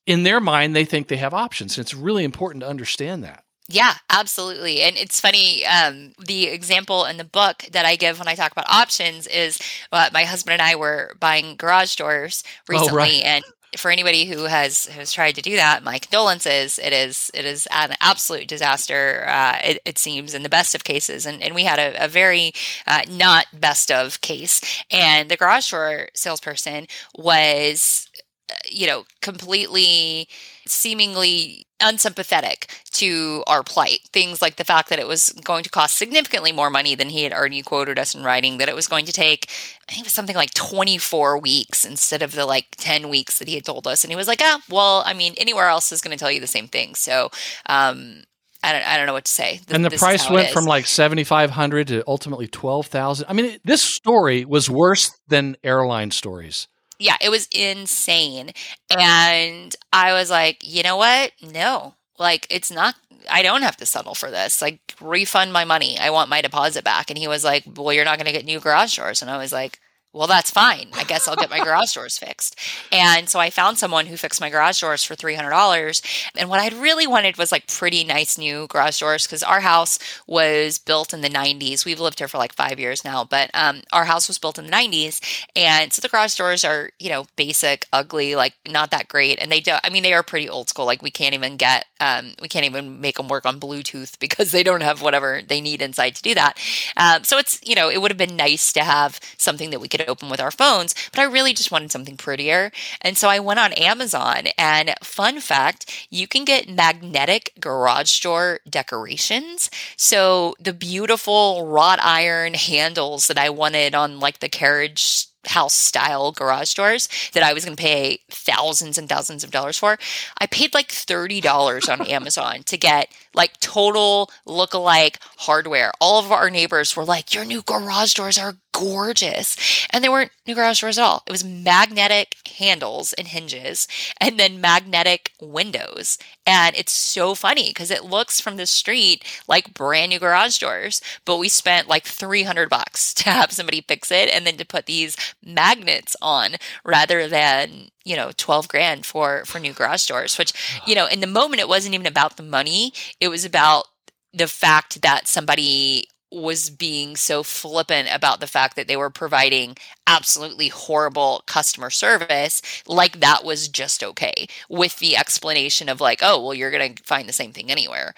in their mind, they think they have options. And it's really important to understand that. Yeah, absolutely. And it's funny. Um, the example in the book that I give when I talk about options is uh, my husband and I were buying garage doors recently, Oh, right. and for anybody who has has tried to do that, my condolences. It is it is an absolute disaster. Uh, it, it seems in the best of cases, and and we had a, a very uh, not best of case, and the garage door salesperson was uh, you know, completely seemingly unsympathetic to our plight. Things like the fact that it was going to cost significantly more money than he had already quoted us in writing, that it was going to take, I think it was something like 24 weeks instead of the like 10 weeks that he had told us. And he was like, ah, well, I mean, anywhere else is going to tell you the same thing. So, um, I don't, I don't know what to say. And the price went from like 7500 to ultimately 12000 i mean this story was worse than airline stories yeah, it was insane. Mm-hmm. And I was like, you know what? No, like it's not. I don't have to settle for this. Like, refund my money. I want my deposit back. And he was like, well, you're not going to get new garage doors. And I was like. Well, that's fine. I guess I'll get my garage doors fixed. And so I found someone who fixed my garage doors for $300. And what I'd really wanted was like pretty nice new garage doors because our house was built in the 90s. We've lived here for like five years now, but um, our house was built in the 90s. And so the garage doors are, you know, basic, ugly, like not that great. And they don't, I mean, they are pretty old school. Like we can't even get, um, we can't even make them work on Bluetooth *laughs* because they don't have whatever they need inside to do that. Um, so it's, you know, it would have been nice to have something that we could open with our phones, but I really just wanted something prettier. And so I went on Amazon and fun fact, you can get magnetic garage door decorations. So the beautiful wrought iron handles that I wanted on like the carriage house style garage doors that I was going to pay thousands and thousands of dollars for. I paid like $30 on *laughs* Amazon to get like total look-alike hardware. All of our neighbors were like, Your new garage doors are gorgeous. And they weren't new garage doors at all. It was magnetic handles and hinges and then magnetic windows. And it's so funny because it looks from the street like brand new garage doors, but we spent like 300 bucks *laughs* to have somebody fix it and then to put these magnets on rather than you know 12 grand for for new garage doors which you know in the moment it wasn't even about the money it was about the fact that somebody was being so flippant about the fact that they were providing absolutely horrible customer service like that was just okay with the explanation of like oh well you're going to find the same thing anywhere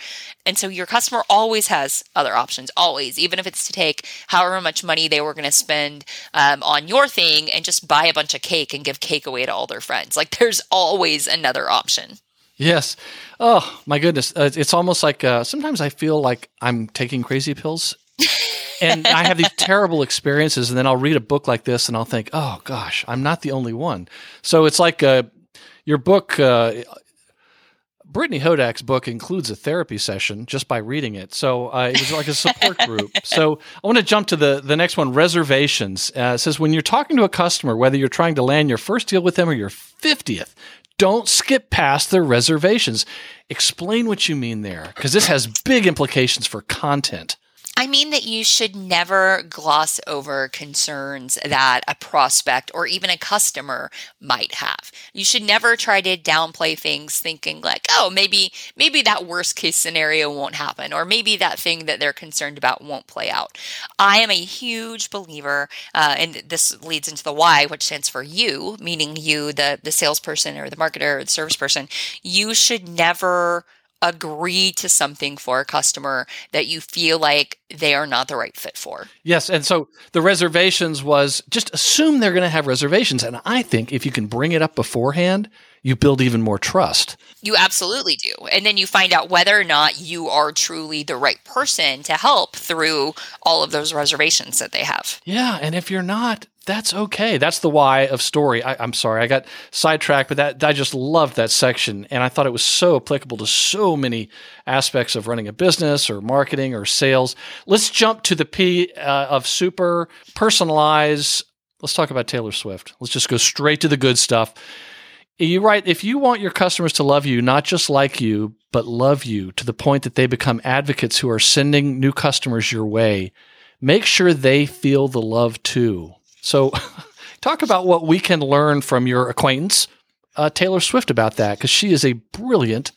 and so your customer always has other options always even if it's to take however much money they were going to spend um, on your thing and just buy a bunch of cake and give cake away to all their friends like there's always another option Yes. Oh my goodness. Uh, it's almost like uh, sometimes I feel like I'm taking crazy pills. And I have these *laughs* terrible experiences, and then I'll read a book like this, and I'll think, "Oh gosh, I'm not the only one." So it's like uh, your book. Uh, Brittany Hodak's book includes a therapy session just by reading it. So uh, it was like a support *laughs* group. So I want to jump to the, the next one reservations. Uh, it says, when you're talking to a customer, whether you're trying to land your first deal with them or your 50th, don't skip past their reservations. Explain what you mean there, because this has big implications for content. I mean that you should never gloss over concerns that a prospect or even a customer might have. You should never try to downplay things thinking like, oh, maybe maybe that worst case scenario won't happen or maybe that thing that they're concerned about won't play out. I am a huge believer uh, and this leads into the why, which stands for you, meaning you the the salesperson or the marketer or the service person. You should never agree to something for a customer that you feel like they are not the right fit for. Yes, and so the reservations was just assume they're going to have reservations, and I think if you can bring it up beforehand, you build even more trust. You absolutely do. And then you find out whether or not you are truly the right person to help through all of those reservations that they have. Yeah, and if you're not, that's okay. That's the why of story. I, am sorry, I got sidetracked, but that I just loved that section, and I thought it was so applicable to so many aspects of running a business or marketing or sales. Let's jump to the P uh, of super personalize. Let's talk about Taylor Swift. Let's just go straight to the good stuff. You write if you want your customers to love you, not just like you, but love you to the point that they become advocates who are sending new customers your way. Make sure they feel the love too. So, *laughs* talk about what we can learn from your acquaintance, uh, Taylor Swift, about that, because she is a brilliant,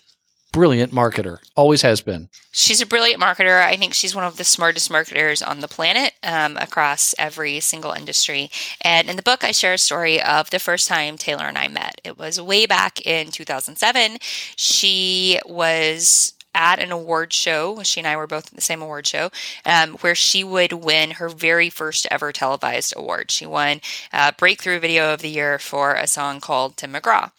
brilliant marketer. Always has been. She's a brilliant marketer. I think she's one of the smartest marketers on the planet um, across every single industry. And in the book, I share a story of the first time Taylor and I met. It was way back in 2007. She was at an award show. She and I were both at the same award show, um, where she would win her very first ever televised award. She won uh, Breakthrough Video of the Year for a song called Tim McGraw.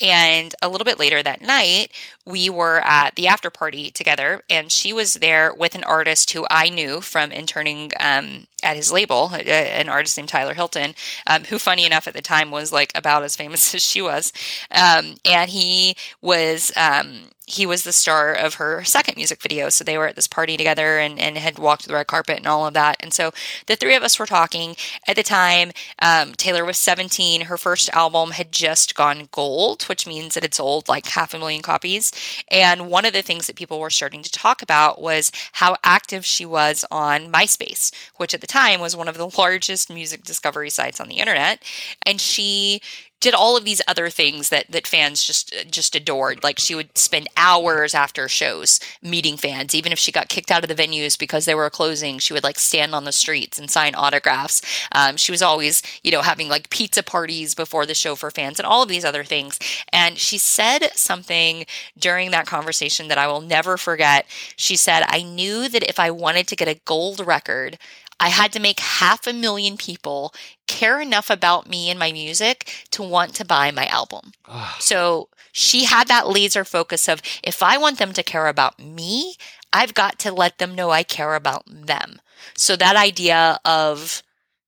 And a little bit later that night, we were at the after party together, and she was there with an artist who I knew from interning um, at his label, uh, an artist named Tyler Hilton, um, who, funny enough, at the time was like about as famous *laughs* as she was. Um, and he was um, he was the star of her second music video. So they were at this party together and, and had walked the red carpet and all of that. And so the three of us were talking. At the time, um, Taylor was 17. Her first album had just gone gold, which means that it sold like half a million copies. And one of the things that people were starting to talk about was how active she was on MySpace, which at the time was one of the *laughs* largest music discovery sites on the internet. And she did all of these other things that that fans just just adored. Like she would spend hours after shows meeting fans, even if she got kicked out of the venues because they were closing. She would like stand on the streets and sign autographs. Um, she was always, you know, having like pizza parties before the show for fans and all of these other things. And she said something during that conversation that I will never forget. She said, "I knew that if I wanted to get a gold record." I had to make half a million people care enough about me and my music to want to buy my album. Ah. so she had that laser focus of if I want them to care about me, I've got to let them know I care about them. So that idea of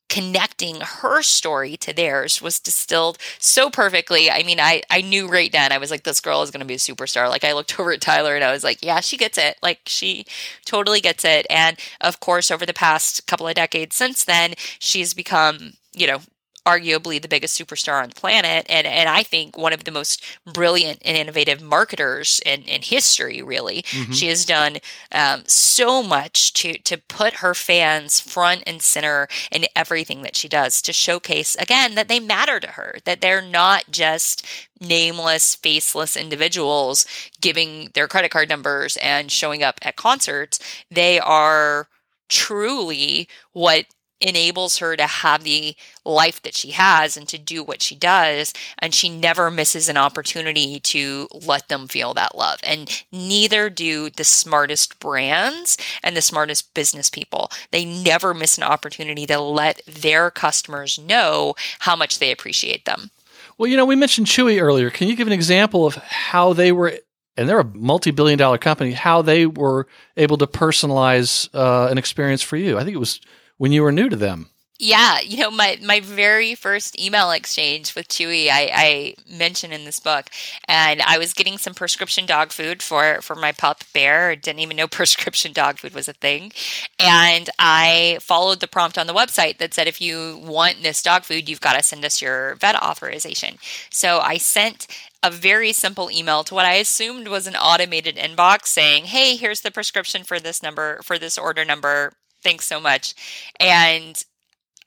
connecting her story to theirs was distilled so perfectly. I mean, I, I knew right then, I was like, this girl is going to be a superstar. Like, I looked *laughs* over at Tyler and I was like, yeah, she gets it. Like, she totally gets it. And of course, over the past couple of decades since then, she's become, you know, arguably the biggest superstar on the planet and and I think one of the most brilliant and innovative marketers in, in history really Mm-hmm. she has done um, so much to to put her fans front and center in everything that she does to showcase again that they matter to her that they're not just nameless faceless individuals giving their credit card numbers and showing up at concerts they are truly what enables her to have the life that she has and to do what she does and she never misses an opportunity to let them feel that love and neither do the smartest brands and the smartest business people they never miss an opportunity to let their customers know how much they appreciate them Well, you know, we mentioned Chewy earlier. Can you give an example of how they were, and they're a multi billion dollar company, how they were able to personalize uh, an experience for you? I think it was when you were new to them. Yeah, you know, my my very first email exchange with Chewy, I, I mentioned in this book, and I was getting some prescription dog food for for my pup Bear. Didn't even know *laughs* prescription dog food was a thing, and I followed the prompt on the website that said if you want this dog food, you've got to send us your vet authorization. So I sent a very simple email to what I assumed was an automated inbox saying, "Hey, here's the prescription for this number for this order number." Thanks so much. And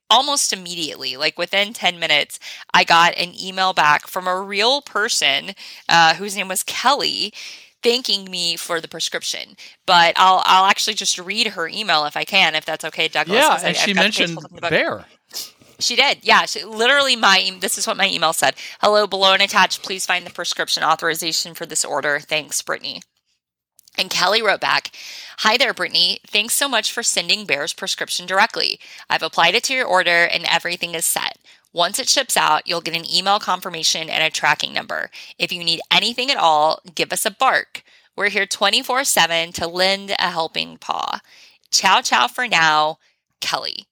almost immediately, like within 10 minutes, I got an email back from a real person uh, whose name was Kelly thanking me for the prescription. But I'll I'll actually just read her email if I can, if that's okay, Douglas. yeah, I- and I've she got the page mentioned pulled up in the book. Bear. She did. Yeah. She, literally, my this is what my email said. Hello, below and attached. Please find the prescription authorization for this order. Thanks, Brittany. And Kelly wrote back, Hi there, Brittany. Thanks so much for sending Bear's prescription directly. I've applied it to your order and everything is set. Once it ships out, you'll get an email confirmation and a tracking number. If you need anything at all, give us a bark. We're here 24 7 to lend a helping paw. Ciao, ciao for now, Kelly.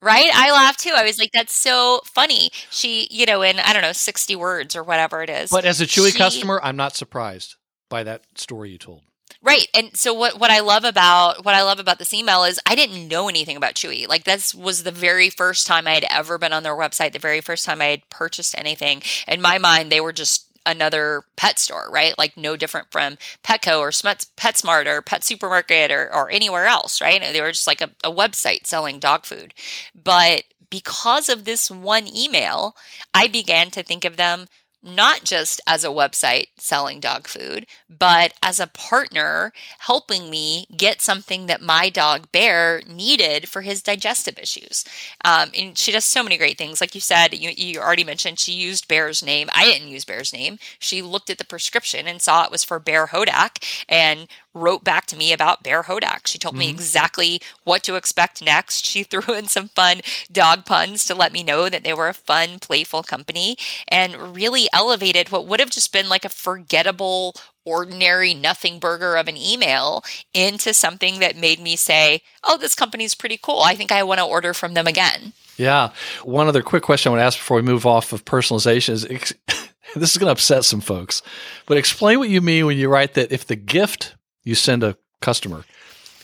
Right? I laughed too. I was like, that's so funny. She, you know, in, I don't know, 60 words or whatever it is. But as a Chewy She- customer, I'm not surprised by that story you told. Right. And so what what I love about what I love about this email is I didn't know anything about Chewy. Like this was the very first time I had ever been on their website, the very first time I had purchased anything. In my mind, they were just another pet store, right? Like no different from Petco or Smuts, PetSmart or Pet Supermarket or, or anywhere else, right? They were just like a, a website selling dog food. But because of this one email, I began to think of them not just as a website selling dog food, but as a partner helping me get something that my dog Bear needed for his digestive issues. Um, and she does so many great things. Like you said, you, you already mentioned she used Bear's name. I didn't use Bear's name. She looked at the prescription and saw it was for Bear Hodak and wrote back to me about Bear Hodak. She told me mm-hmm. exactly what to expect next. She *laughs* threw in some fun dog puns to let me know that they were a fun, playful company and really elevated what would have just been like a forgettable, ordinary nothing burger of an email into something that made me say, oh, this company's pretty cool. I think I want to order from them again. Yeah. One other quick question I want to ask before we move off of personalization is ex- *laughs* this is going to upset some folks, but explain what you mean when you write that if the gift you send a customer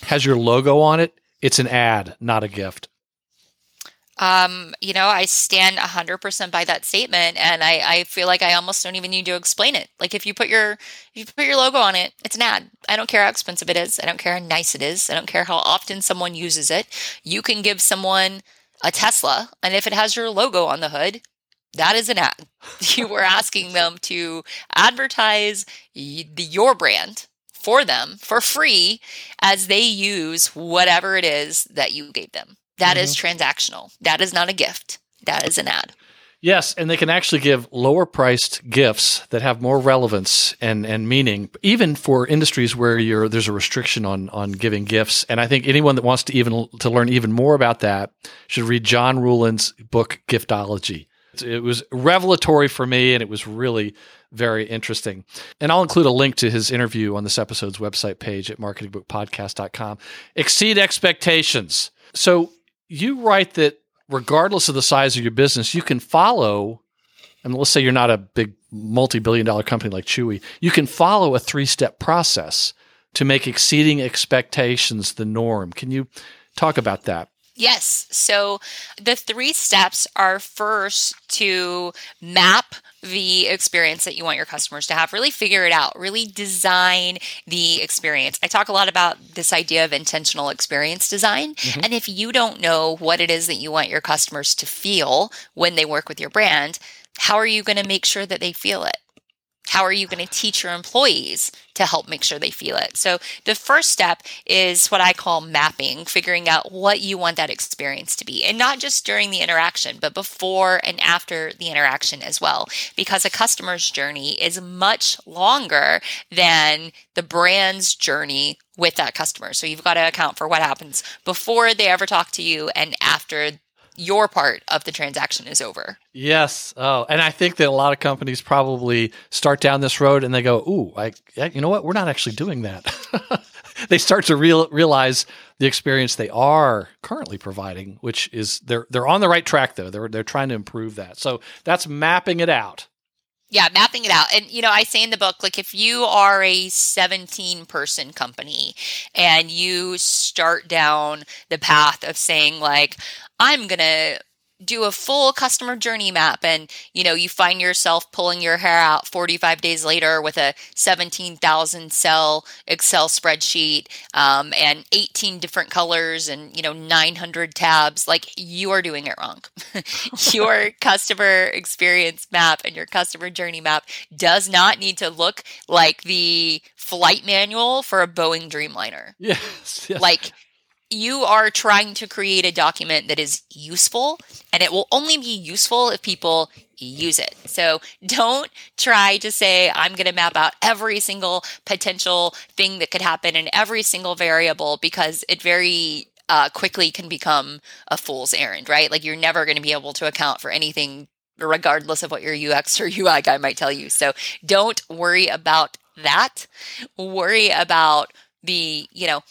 has your logo on it, it's an ad, not a gift. Um, you know, I stand 100% by that statement and I, I feel like I almost don't even need to explain it. Like if you put your if you put your logo on it, it's an ad. I don't care how expensive it is. I don't care how nice it is. I don't care how often someone uses it. You can give someone a Tesla and if it has your logo on the hood, that is an ad. *laughs* You were asking them to advertise your brand for them for free as they use whatever it is that you gave them. That is mm-hmm. transactional. That is not a gift. That is an ad. Yes, and they can actually give lower priced gifts that have more relevance and, and meaning, even for industries where you're, there's a restriction on on giving gifts. And I think anyone that wants to even to learn even more about that should read John Ruhlin's book Giftology. It was revelatory for me, and it was really very interesting. And I'll include a link to his interview on this episode's website page at marketingbookpodcast.com. Exceed expectations. So you write that regardless of the size of your business, you can follow, and let's say you're not a big multi billion dollar company like Chewy, you can follow a three step process to make exceeding expectations the norm. Can you talk about that? Yes. So the three steps are first to map the experience that you want your customers to have. Really figure it out. Really design the experience. I talk a lot about this idea of intentional experience design. Mm-hmm. And if you don't know what it is that you want your customers to feel when they work with your brand, how are you going to make sure that they feel it? How are you going to teach your employees to help make sure they feel it? So, the first step is what I call mapping, figuring out what you want that experience to be. And not just during the interaction, but before and after the interaction as well. Because a customer's journey is much longer than the brand's journey with that customer. So, you've got to account for what happens before they ever talk to you and after your part of the transaction is over. Yes. Oh, and I think that a lot of companies probably start down this road and they go, "Ooh, I, you know what? We're not actually doing that." *laughs* they start to real, realize the experience they are currently providing, which is they're they're on the right track though. They're they're trying to improve that. So that's mapping it out. Yeah, mapping it out. And, you know, I say in the book, like, if you are a 17 person company and you start down the path of saying, like, I'm going to do a full customer journey map and you know you find yourself pulling your hair out 45 days later with a 17000 cell excel spreadsheet um, and 18 different colors and you know 900 tabs like you are doing it wrong *laughs* your *laughs* customer experience map and your customer journey map does not need to look like the flight manual for a boeing dreamliner Yes. yes. like you are trying to create a document that is useful and it will only be useful if people use it. So don't try to say, I'm going to map out every single potential thing that could happen and every single variable because it very uh, quickly can become a fool's errand, right? Like you're never going to be able to account for anything regardless of what your UX or UI guy might tell you. So don't worry about that. Worry about the, you know,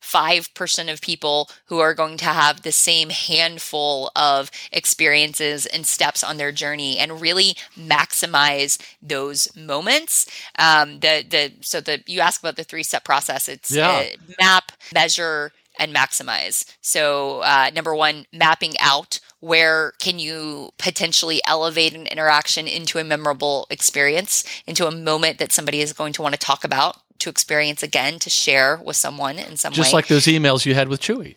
95% of people who are going to have the same handful of experiences and steps on their journey and really maximize those moments. Um, the, the, so the, you ask about the three step process. It's Yeah. uh, map, measure, and maximize. So, uh, number one, mapping out where can you potentially elevate an interaction into a memorable experience, into a moment that somebody is going to want to talk about, to experience again, to share with someone in some just way. Just like those emails you had with Chewy.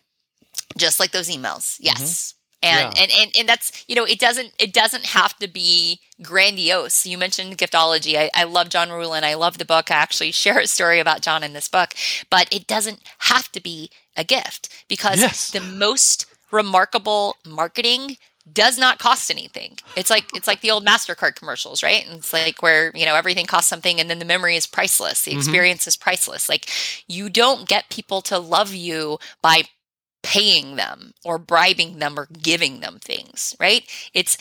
just like those emails mm-hmm. yes. Yeah. and, and and and that's you know it doesn't it doesn't have to be grandiose. You mentioned giftology. I, I love john Ruhlin. I love the book. I actually *laughs* share a story about john in this book. But it doesn't have to be a gift because Yes. the most remarkable marketing does not cost anything. It's like it's like the old Mastercard commercials, right? And it's like where, you know, everything costs something and then the memory is priceless. The mm-hmm. experience is priceless. Like you don't get people to love you by paying them or bribing them or giving them things, right? It's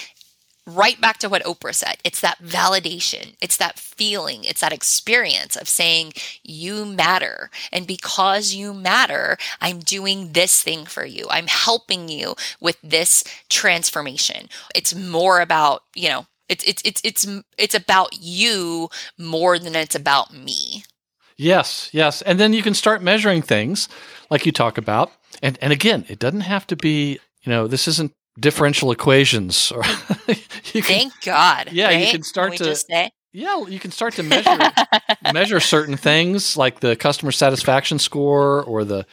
right back to what Oprah said. It's that validation, it's that feeling, it's that experience of saying, you matter. And because you matter, I'm doing this thing for you. I'm helping you with this transformation. It's more about, you know, It's it's it's it's it's about you more than it's about me. Yes, yes. And then you can start measuring things like you talk about. And and again, it doesn't have to be, you know, this isn't differential equations *laughs* can, Thank God. Yeah, right? you can start can to Yeah, you can start to measure *laughs* measure certain things like the customer satisfaction score or the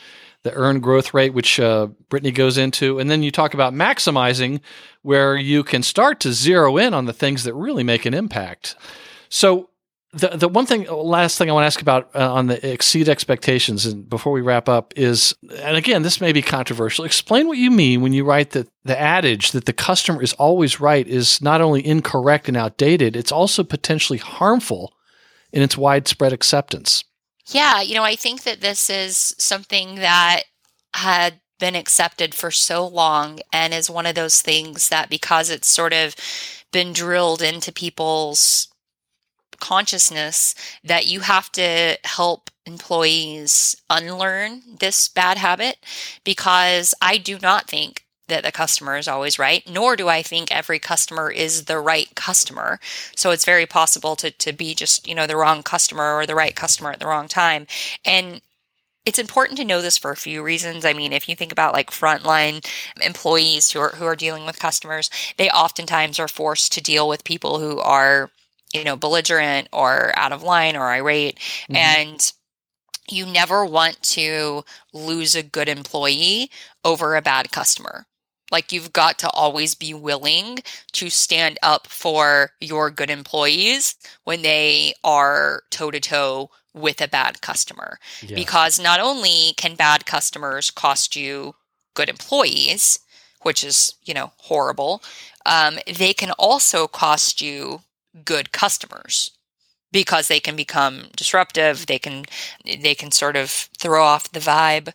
the earned growth rate, which uh, Brittany goes into, and then you talk about maximizing, where you can start to zero in on the things that really make an impact. So the the one thing, last thing I want to ask about uh, on the exceed expectations, and before we wrap up, is, and again, this may be controversial. Explain what you mean when you write that the adage that the customer is always right is not only incorrect and outdated, it's also potentially harmful in its widespread acceptance. Yeah, you know, I think that this is something that had been accepted for so long and is one of those things that because it's sort of been drilled into people's consciousness that you have to help employees unlearn this bad habit because I do not think that the customer is always right, nor do I think every customer is the right customer. So it's very possible to, to be just, you know, the wrong customer or the right customer at the wrong time. And it's important to know this for a few reasons. I mean, if you think about like frontline employees who are who are dealing with customers, they oftentimes are forced to deal with people who are you know, belligerent or out of line or irate. Mm-hmm. And you never want to lose a good employee over a bad customer. Like you've got to always be willing to stand up for your good employees when they are toe to toe with a bad customer. Yes. Because not only can bad customers cost you good employees, which is, you know, horrible, um, they can also cost you good customers because they can become disruptive they can they can sort of throw off the vibe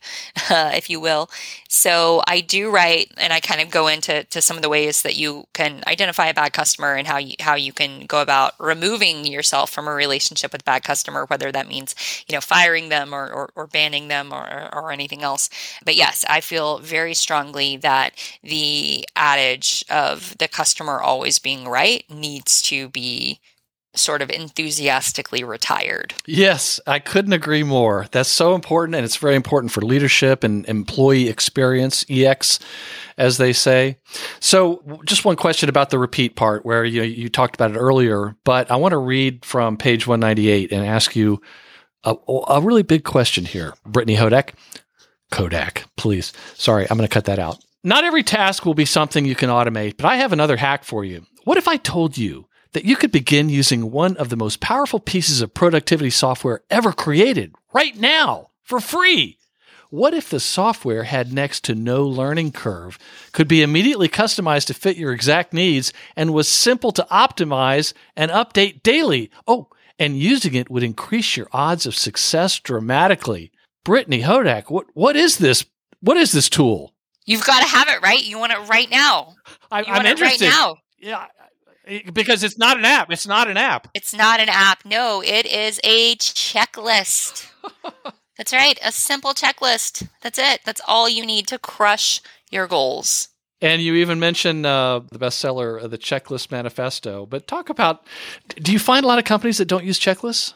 uh, *laughs* if you will. So i do write and i kind of go into to some of the ways that you can identify a bad customer and how you how you can go about removing yourself from a relationship with bad customer whether that means you know firing them or or, or banning them or, or anything else. But yes i feel very strongly that the adage of the customer always being right needs to be sort of enthusiastically retired. Yes, I couldn't agree more. That's so important, and it's very important for leadership and employee experience, EX, as they say. So, just one question about the repeat part, where you you talked about it earlier, but I want to read from page 198 and ask you a, a really big question here, Brittany Hodek. Hodak, please. Sorry, I'm going to cut that out. Not every task will be something you can automate, but I have another hack for you. What if I told you that you could begin using one of the most powerful pieces of productivity software ever created right now for free. What if the software had next to no learning curve, could be immediately customized to fit your exact needs, and was simple to optimize and update daily? Oh, and using it would increase your odds of success dramatically. Brittany Hodak, what, what is this? What is this tool? You've got to have it right. You want it right now. I, am interested. right now. Yeah, because it's not an app. It's not an app. It's not an app. No, it is a checklist. *laughs* That's right. A simple checklist. That's it. That's all you need to crush your goals. And you even mentioned uh, the bestseller, uh, The Checklist Manifesto. But talk about do you find a lot of companies that don't use checklists?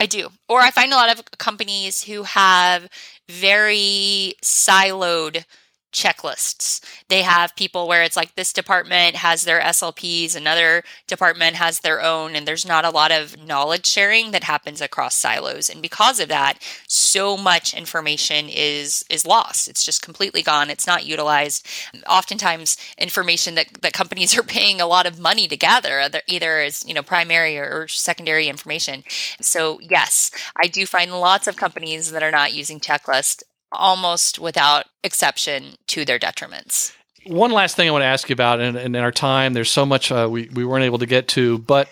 I do. Or I find a lot of companies who have very siloed checklists. They have people where it's like this department has their SLPs, another department has their own, and there's not a lot of knowledge sharing that happens across silos. And because of that, so much information is is lost. It's just completely gone. It's not utilized. Oftentimes, information that, that companies *laughs* are paying a lot of money to gather, either as you know primary or secondary information. So yes, I do find lots of companies that are not using checklists almost without exception to their detriments. One last thing I want to ask you about, and, in our time, there's so much uh, we, we weren't able to get to, but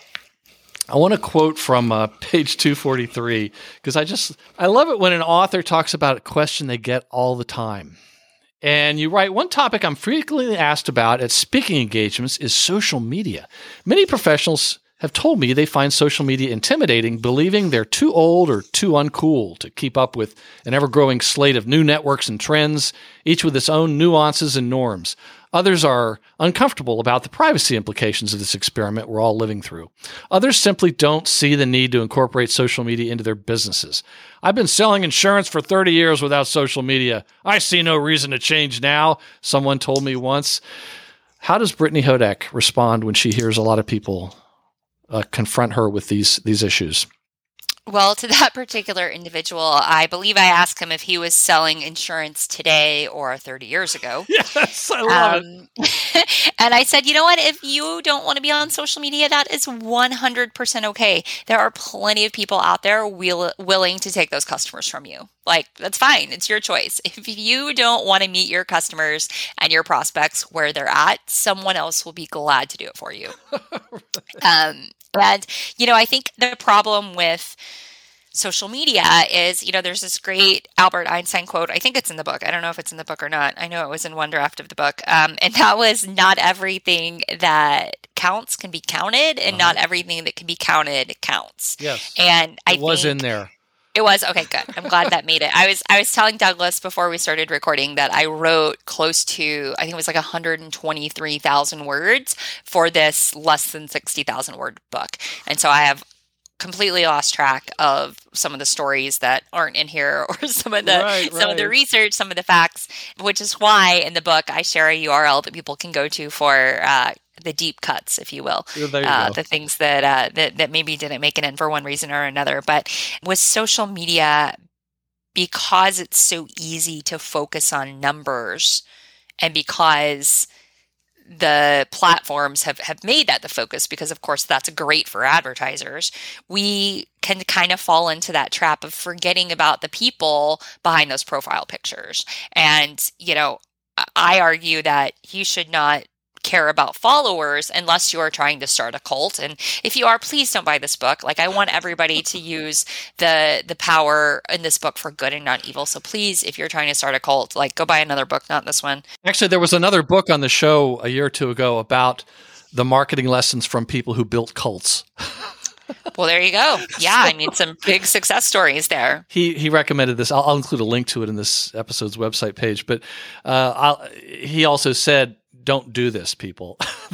I want to quote from uh, *laughs* page 243 because I just, I love it when an author talks about a question they get all the time. And you write, one topic I'm frequently asked about at speaking engagements is social media. Many professionals have told me they find social media intimidating, believing they're too old or too uncool to keep up with an ever growing slate of new networks and trends, each with its own nuances and norms. Others are uncomfortable about the privacy implications of this experiment we're all living through. Others simply don't see the need to incorporate social media into their businesses. I've been selling insurance for 30 years without social media. I see no reason to change now, someone told me once. How does Brittany Hodak respond when she hears a lot of people uh, confront her with these these issues? Well, to that particular individual, I believe I asked him if he was selling insurance today or 30 years ago. *laughs* Yes, I love Um, *laughs* and I said, you know what? If you don't want to be on social media, that is 100% okay. There are plenty of people out there will, willing to take those customers from you. Like, that's fine. It's your choice. If you don't want to meet your customers and your prospects where they're at, someone else will be glad to do it for you. *laughs* um, and, you know, I think the problem with social media is, you know, there's this great Albert Einstein quote. I think it's in the book. I don't know if it's in the book or not. I know it was in one draft of the book. Um, and that was not everything that counts can be counted, and not everything that can be counted counts. Yes. And I it was think in there. It was okay. Good. I'm glad that made it. I was I was telling Douglas before we started recording that I wrote close to I think it was like 123,000 words for this less than 60,000 word book, and so I have completely lost track of some of the stories that aren't in here *laughs* or some of the Right, some of the research some of the facts which is why in the book i share a url that people can go to for uh, the deep cuts if you will you uh, the things that, uh, that that maybe didn't make it in for one reason or another. But with social media, because it's so easy to focus on numbers, and because the platforms have, have made that the focus because of course that's great for advertisers we can kind of fall into that trap of forgetting about the people behind those profile pictures and you know I- i argue that you should not care about followers unless you're trying to start a cult and if you are please don't buy this book like i want everybody to use the the power in this book for good and not evil so please if you're trying to start a cult like go buy another book not this one Actually, there was another book on the show a year or two ago about the marketing lessons from people who built cults. *laughs* well there you go yeah i mean some big *laughs* success stories there He he recommended this. I'll, I'll include a link to it in this episode's website page. But uh, I'll, he also said, "Don't do this, people. *laughs*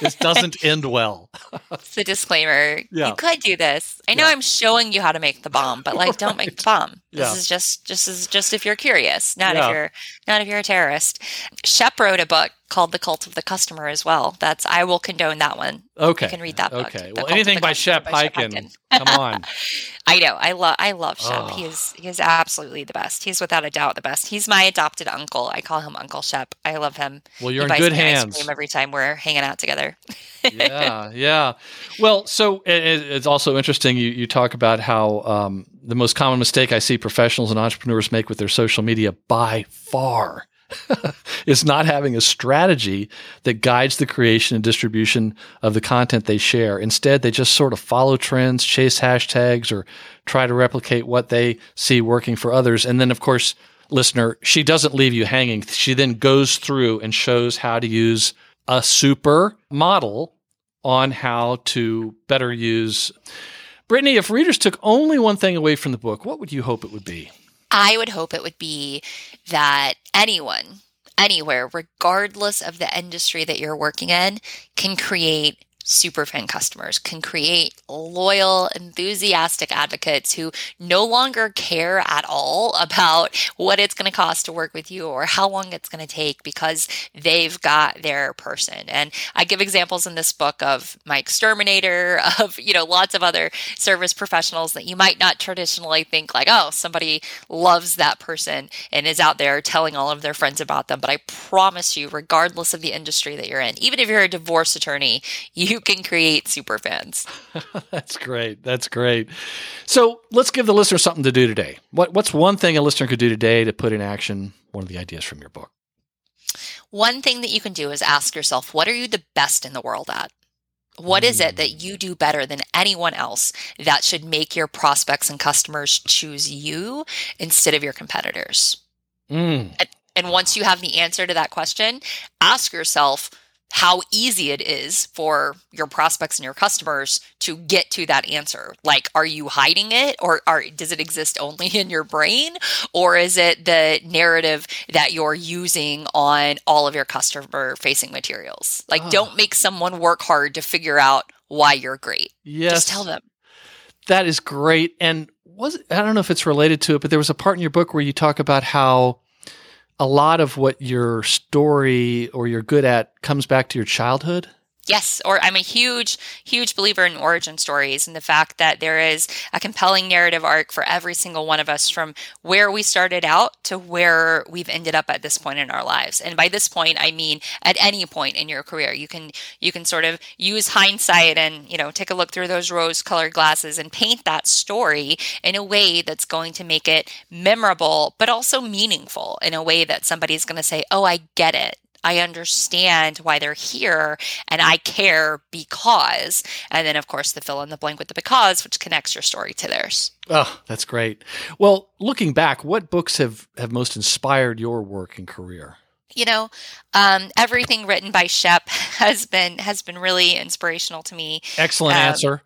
it doesn't *laughs* end well." it's the disclaimer Yeah. you could do this i know Yeah. i'm showing you how to make the bomb but like don't make the bomb this Yeah. is just just is just if you're curious not Yeah. if you're not if you're a terrorist shep wrote a book called the cult of the customer as well that's i will condone that one Okay, you can read that book Okay, The well, anything by Shep Hyken, come on. *laughs* I know. I love. I love Shep. Oh. He is. He is absolutely the best. He's without a doubt the best. He's my adopted uncle. I call him Uncle Shep. I love him. Well, you're in buys good hands. every time we're hanging out together. yeah, *laughs* yeah. Well, so it- it's also interesting. You you talk about how um, the most common mistake I see professionals and entrepreneurs make with their social media by far *laughs* is not having a strategy that guides the creation and distribution of the content they share. Instead, they just sort of follow trends, chase hashtags, or try to replicate what they see working for others. And then, of course, listener, she doesn't leave you hanging. She then goes through and shows how to use a super model on how to better use. Brittany, if readers took only one thing away from the book, what would you hope it would be? I would hope it would be that anyone, anywhere, regardless of the industry that you're working in, can create superfan customers, can create loyal, enthusiastic advocates who no longer care at all *laughs* about what it's going to cost to work with you or how long it's going to take because they've got their person. And I give examples in this book of my exterminator, *laughs* of, you know, lots of other service professionals that you might not traditionally think like, oh, somebody loves that person and is out there telling all of their friends about them. But I promise you, regardless of the industry that you're in, even if you're a divorce attorney, *laughs* you can create super fans. *laughs* That's great. That's great. So let's give the listener something to do today. What, what's one thing a listener could do today to put in action one of the ideas from your book? One thing that you can do is ask yourself, what are you the best in the world at? What is it that you do better than anyone else that should make your prospects and customers choose you instead of your competitors? Mm, And once you have the answer to that question, ask yourself, how easy it is for your prospects and your customers to get to that answer. Like, are you hiding it or are, does it exist only in your brain? Or is it the narrative that you're using on all of your customer facing materials? Like, Oh. don't make someone work hard to figure out why you're great. Yes. Just tell them. That is great. And was I don't know if it's related to it, but there was a part in your book where you talk about how a lot of what your story or you're good at comes back to your childhood. Yes, or I'm a huge, huge believer in origin stories and the fact that there is a compelling narrative arc for every single one of us from where we started out to where we've ended up at this point in our lives. And by this point, I mean at any point in your career. You can you can sort of use hindsight and, you know, take a look through those rose-colored glasses and paint that story in a way that's going to make it memorable, but also meaningful in a way that somebody's going to say, "Oh, I get it." I understand why they're here and I care because. And then, of course, the fill in the blank with the because, which connects your story to theirs. Oh, that's great. Well, looking back, what books have, have most inspired your work and career? You know, um, everything written by Shep *laughs* has been has been really inspirational to me. Excellent Um, answer.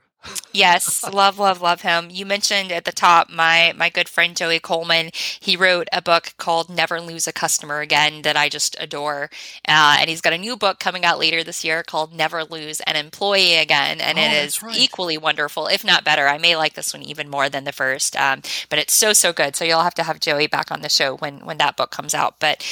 Yes, love, love, love him. You mentioned at the top my my good friend Joey Coleman. He wrote a book called Never Lose a Customer Again that I just adore, uh, and he's got a new book coming out later this year called Never Lose an Employee Again, and Oh, it is right. equally wonderful, if not better. I may like this one even more than the first, um, but it's so so good. So you'll have to have Joey back on the show when when that book comes out. But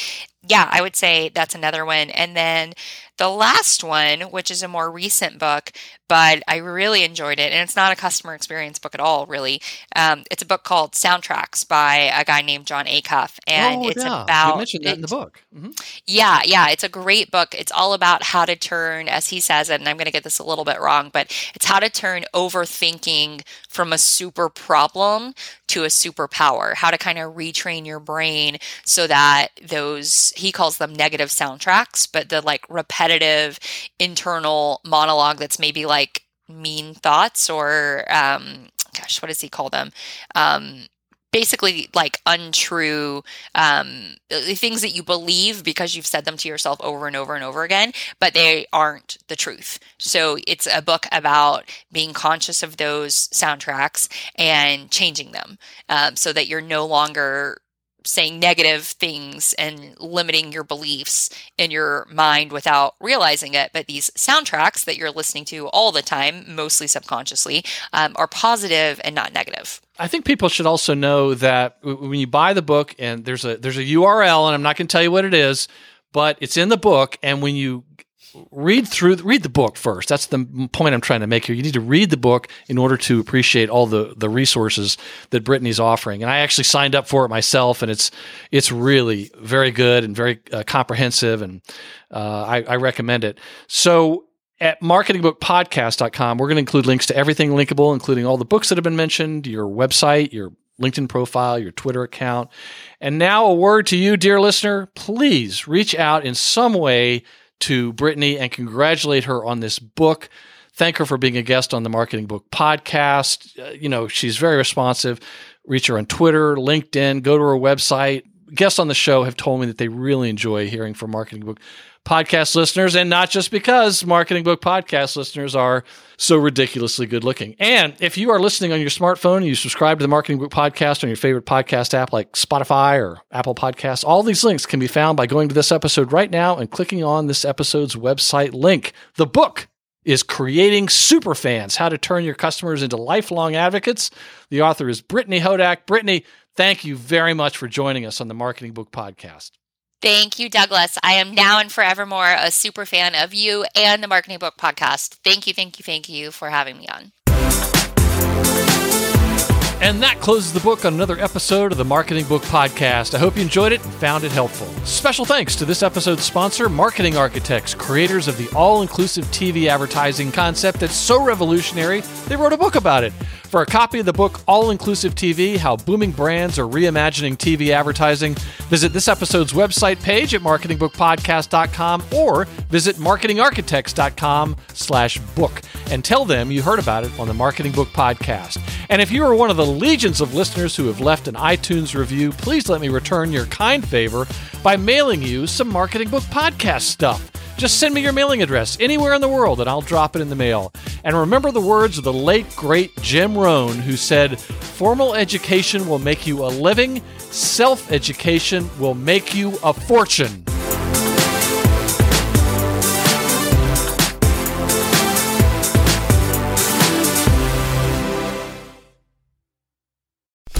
yeah, I would say that's another one, and then. The last one, which is a more recent book, but I really enjoyed it. And it's not a customer experience book at all, really. Um, it's a book called Soundtracks by a guy named Jon Acuff. And oh, it's yeah. about. you mentioned that in the it- book. Mhm. yeah, yeah, it's a great book. It's all about how to turn, as he says it, and I'm going to get this a little bit wrong, but it's how to turn overthinking from a super problem to a superpower, how to kind of retrain your brain so that those, he calls them negative soundtracks, but the like repetitive internal monologue that's maybe like mean thoughts or, um, gosh, what does he call them? Um, basically like untrue um things that you believe because you've said them to yourself over and over and over again but they aren't the truth so it's a book about being conscious of those soundtracks and changing them um, so that you're no longer saying negative things and limiting your beliefs in your mind without realizing it but these soundtracks that you're listening to all the time mostly subconsciously um, are positive and not negative. I think people should also know that when you buy the book and there's a there's a URL and I'm not going to tell you what it is, but it's in the book and when you read through read the book first. That's the point I'm trying to make here. You need to read the book in order to appreciate all the the resources that Brittany's offering. And I actually signed up for it myself and it's it's really very good and very uh, comprehensive and uh, I, I recommend it. So at marketingbookpodcast.com, we're going to include links to everything linkable, including all the books that have been mentioned, your website, your LinkedIn profile, your Twitter account. And now a word to you, dear listener. Please reach out in some way to Brittany and congratulate her on this book. Thank her for being a guest on the Marketing Book podcast. Uh, you know, she's very responsive. Reach her on Twitter, LinkedIn, go to her website. Guests on the show have told me that they really enjoy hearing from Marketing Book podcast listeners, and not just because Marketing Book podcast listeners are so ridiculously good looking. And if you are listening on your smartphone and you subscribe to the Marketing Book podcast on your favorite podcast app like Spotify or Apple Podcasts, all these links can be found by going to this episode right now and clicking on this episode's website link. The book is Creating Superfans How to Turn Your Customers into Lifelong Advocates. The author is Brittany Hodak. Brittany, thank you very much for joining us on the Marketing Book podcast. Thank you, Douglas. I am now and forevermore a super fan of you and the Marketing Book Podcast. Thank you, thank you, thank you for having me on. And that closes the book on another episode of the Marketing Book Podcast. I hope you enjoyed it and found it helpful. Special thanks to this episode's sponsor, Marketing Architects, creators of the all inclusive TV advertising concept that's so revolutionary, they wrote a book about it. For a copy of the book All Inclusive TV How Booming Brands Are Reimagining TV Advertising, visit this episode's website page at marketingbookpodcast.com or visit marketingarchitects.com slash book and tell them you heard about it on the Marketing Book Podcast. And if you are one of the legions of listeners who have left an iTunes review, please let me return your kind favor by mailing you some Marketing Book Podcast stuff. Just send me your mailing address anywhere in the world and I'll drop it in the mail. And remember the words of the late, great Jim Rohn, who said, Formal education will make you a living, self education will make you a fortune.